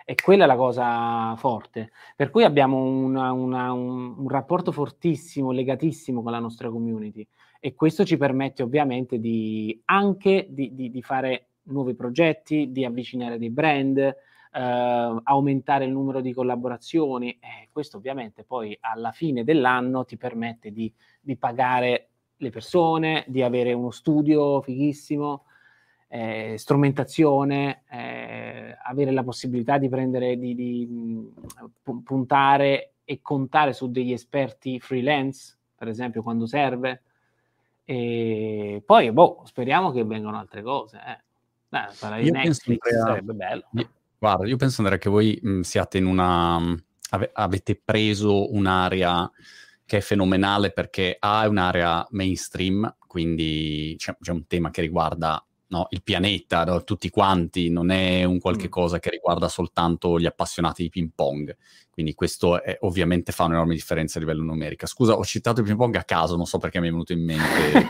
e quella è la cosa forte. Per cui abbiamo una, una, un, un, rapporto fortissimo, legatissimo con la nostra community e questo ci permette ovviamente di, anche di, di, di fare nuovi progetti, di avvicinare dei brand, eh, aumentare il numero di collaborazioni. Eh, questo ovviamente poi alla fine dell'anno ti permette di, di pagare le persone, di avere uno studio fighissimo eh, strumentazione, eh, avere la possibilità di prendere, di, di puntare e contare su degli esperti freelance, per esempio, quando serve. E poi, boh, speriamo che vengano altre cose. Eh. Beh, io Netflix penso, sarebbe bello. Io, guarda, io penso Andrea che voi mh, siate in una... Mh, ave, avete preso un'area che è fenomenale perché A è un'area mainstream, quindi c'è, c'è un tema che riguarda no, il pianeta, no, tutti quanti, non è un qualche mm. cosa che riguarda soltanto gli appassionati di ping pong. Quindi questo è, ovviamente fa un'enorme differenza a livello numerico. Scusa, ho citato il ping pong a caso, non so perché mi è venuto in mente. <laughs>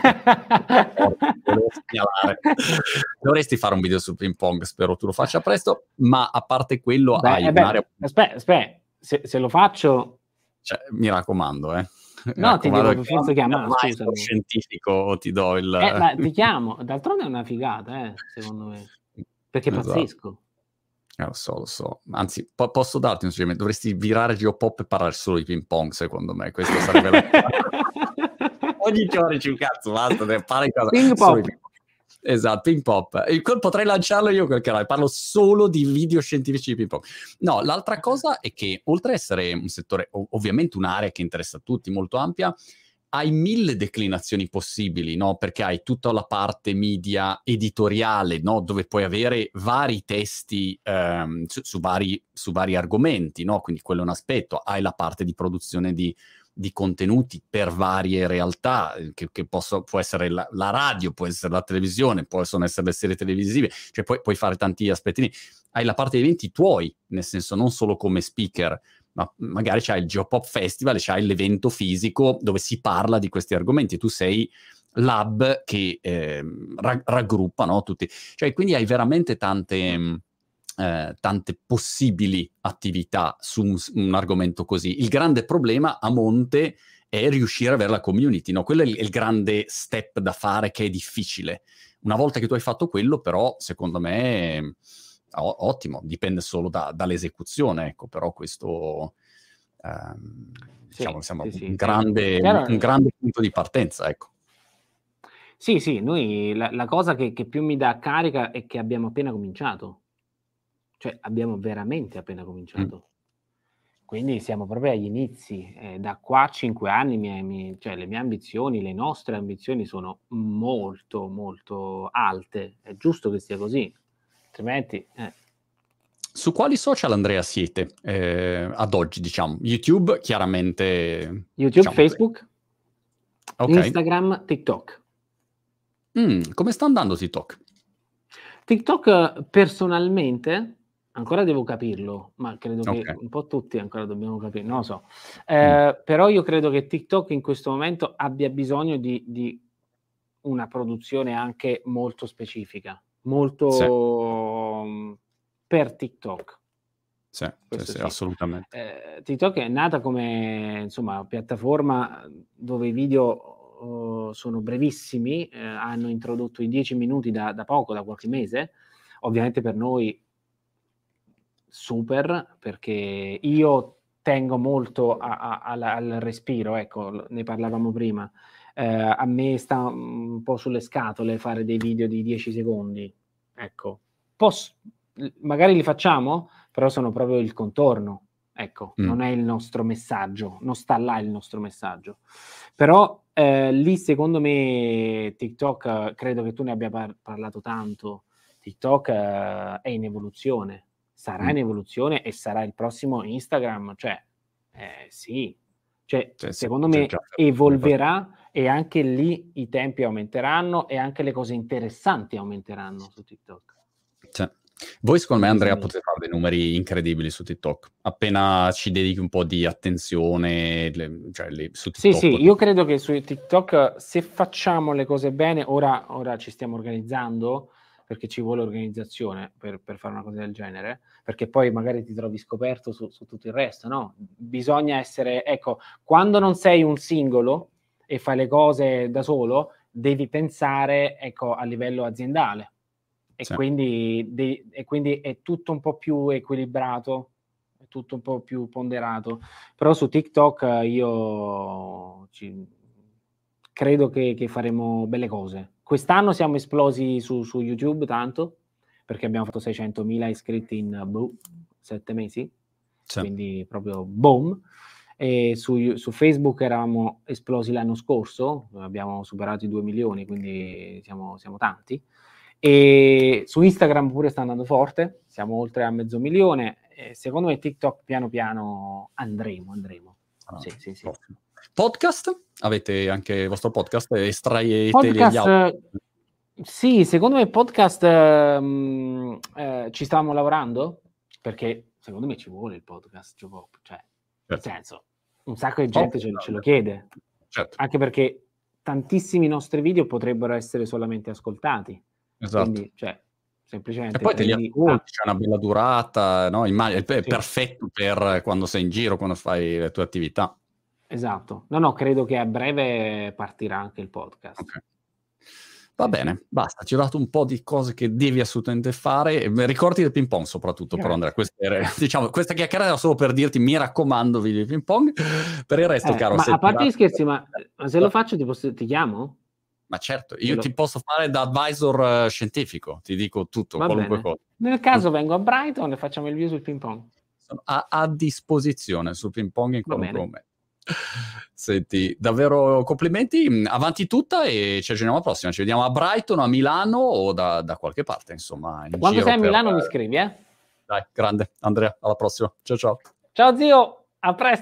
Dovresti fare un video sul ping pong, spero tu lo faccia presto, ma a parte quello beh, hai eh beh, un'area... Aspetta, aspetta, se, se lo faccio... Cioè, mi raccomando, eh. No, ti dico, forse chiama scientifico ti do il... Eh, ma ti <laughs> chiamo, d'altronde è una figata, eh, secondo me, perché è esatto. pazzesco. Eh, lo so, lo so. Anzi, po- posso darti un suggerimento? Dovresti virare Geopop e parlare solo di ping pong, secondo me. Questo sarebbe la... <laughs> <laughs> Ogni giorno c'è un cazzo, basta, fare cosa. Ping pong. Esatto, Ping Pop. Potrei lanciarlo io quel canale, parlo solo di video scientifici di Ping Pong. No, l'altra cosa è che oltre ad essere un settore, ov- ovviamente un'area che interessa a tutti, molto ampia, hai mille declinazioni possibili, no? Perché hai tutta la parte media editoriale, no? Dove puoi avere vari testi ehm, su, su, vari, su, vari, argomenti, no? Quindi quello è un aspetto. Hai la parte di produzione di di contenuti per varie realtà, eh, che, che posso, può essere la, la, radio, può essere la televisione, possono essere le serie televisive, cioè puoi, puoi fare tanti aspetti. Hai la parte di eventi tuoi, nel senso non solo come speaker, ma magari c'hai il Geopop Festival, c'hai l'evento fisico dove si parla di questi argomenti e tu sei l'hub che eh, raggruppa no, tutti. Cioè, quindi hai veramente tante eh, tante possibili attività su un, un, argomento così. Il grande problema a monte è riuscire ad avere la community, no? Quello è il, è il, grande step da fare che è difficile. Una volta che tu hai fatto quello, però, secondo me, o, ottimo, dipende solo da, dall'esecuzione, ecco, però questo... Ehm, sì, diciamo, siamo sì, un, grande, un, grande, punto di partenza, ecco. Sì, sì, noi la, la cosa che, che, più mi dà carica è che abbiamo appena cominciato. Cioè, abbiamo veramente appena cominciato. Mm. quindi siamo proprio agli inizi. Eh, da qua a cinque anni mi, mi, cioè, le mie ambizioni, le nostre ambizioni sono molto, molto alte. È giusto che sia così, altrimenti... Eh. Su quali social, Andrea, siete eh, ad oggi, diciamo? YouTube, chiaramente... YouTube, diciamo, Facebook, okay. Instagram, TikTok. Mm, come sta andando TikTok? TikTok personalmente Ancora devo capirlo, ma credo okay. che un po' tutti ancora dobbiamo capire, non lo so. Eh, mm. Però io credo che TikTok in questo momento abbia bisogno di, di una produzione anche molto specifica, molto sì. Mm, per TikTok. Sì, sì, sì, assolutamente. Eh, TikTok è nata come insomma, piattaforma dove i video uh, sono brevissimi, eh, hanno introdotto i 10 minuti da, da poco, da qualche mese. Ovviamente per noi super perché io tengo molto a, a, al, al, respiro, ecco, ne parlavamo prima. Eh, a me sta un po' sulle scatole fare dei video di 10 secondi, ecco. Posso, magari li facciamo, però sono proprio il contorno, ecco, mm. non è il nostro messaggio, non sta là il nostro messaggio. Però eh, lì secondo me TikTok, credo che tu ne abbia par- parlato tanto, TikTok eh, è in evoluzione, sarà mm. in evoluzione e sarà il prossimo Instagram, cioè eh, sì, cioè, cioè secondo me già, evolverà e anche lì i tempi aumenteranno e anche le cose interessanti aumenteranno su TikTok. Cioè, voi secondo me Andrea potete fare dei numeri incredibili su TikTok, appena ci dedichi un po' di attenzione le, cioè, le, su TikTok. Sì, sì, io credo che su TikTok se facciamo le cose bene, ora, ora ci stiamo organizzando, perché ci vuole organizzazione per, per, fare una cosa del genere, perché poi magari ti trovi scoperto su, su, tutto il resto, no? Bisogna essere, ecco, quando non sei un singolo e fai le cose da solo, devi pensare, ecco, a livello aziendale. E, sì. quindi, de- e quindi è tutto un po' più equilibrato, è tutto un po' più ponderato. Però su TikTok io ci... credo che, che faremo belle cose Quest'anno siamo esplosi su, su YouTube tanto, perché abbiamo fatto 600.000 iscritti in boh, sette mesi, sì. quindi proprio boom. E su, su, Facebook eravamo esplosi l'anno scorso, abbiamo superato i 2 milioni, quindi siamo, siamo tanti. E su Instagram pure sta andando forte, siamo oltre a mezzo milione. E secondo me TikTok piano piano andremo, andremo. Ah, sì, sì, sì. Podcast? Avete anche il vostro podcast? Estraete podcast, gli audio? Sì, secondo me podcast um, eh, ci stavamo lavorando perché secondo me ci vuole il podcast, cioè, certo. nel senso, un sacco di gente oh, ce, ce, lo chiede. Certo. Anche perché tantissimi nostri video potrebbero essere solamente ascoltati. Esatto. Quindi, cioè, semplicemente. E poi te li ascolti, c'è una bella durata, no? Immagino, è sì. perfetto per quando sei in giro, quando fai le tue attività. Esatto. No, no, credo che a breve partirà anche il podcast. Okay. Va bene, basta, ci ho dato un po' di cose che devi assolutamente fare. Ricordi del ping pong soprattutto, Grazie. però Andrea, questa, diciamo, questa chiacchierata era solo per dirti mi raccomando video ping pong. Per il resto, eh, caro... Ma a parte gli scherzi, ma, ma, se lo faccio ti, posso, ti chiamo? Ma certo, io lo... ti posso fare da advisor uh, scientifico, ti dico tutto, Va qualunque bene. cosa. Nel caso vengo a Brighton e facciamo il video sul ping pong. Sono a, a disposizione sul ping pong in qualunque momento. Senti, davvero complimenti, avanti tutta e ci aggiorniamo alla prossima. Ci vediamo a Brighton, a Milano o da, da qualche parte, insomma. Quando sei a Milano per... mi scrivi, eh? Dai, grande. Andrea, alla prossima. Ciao ciao. Ciao zio, a presto.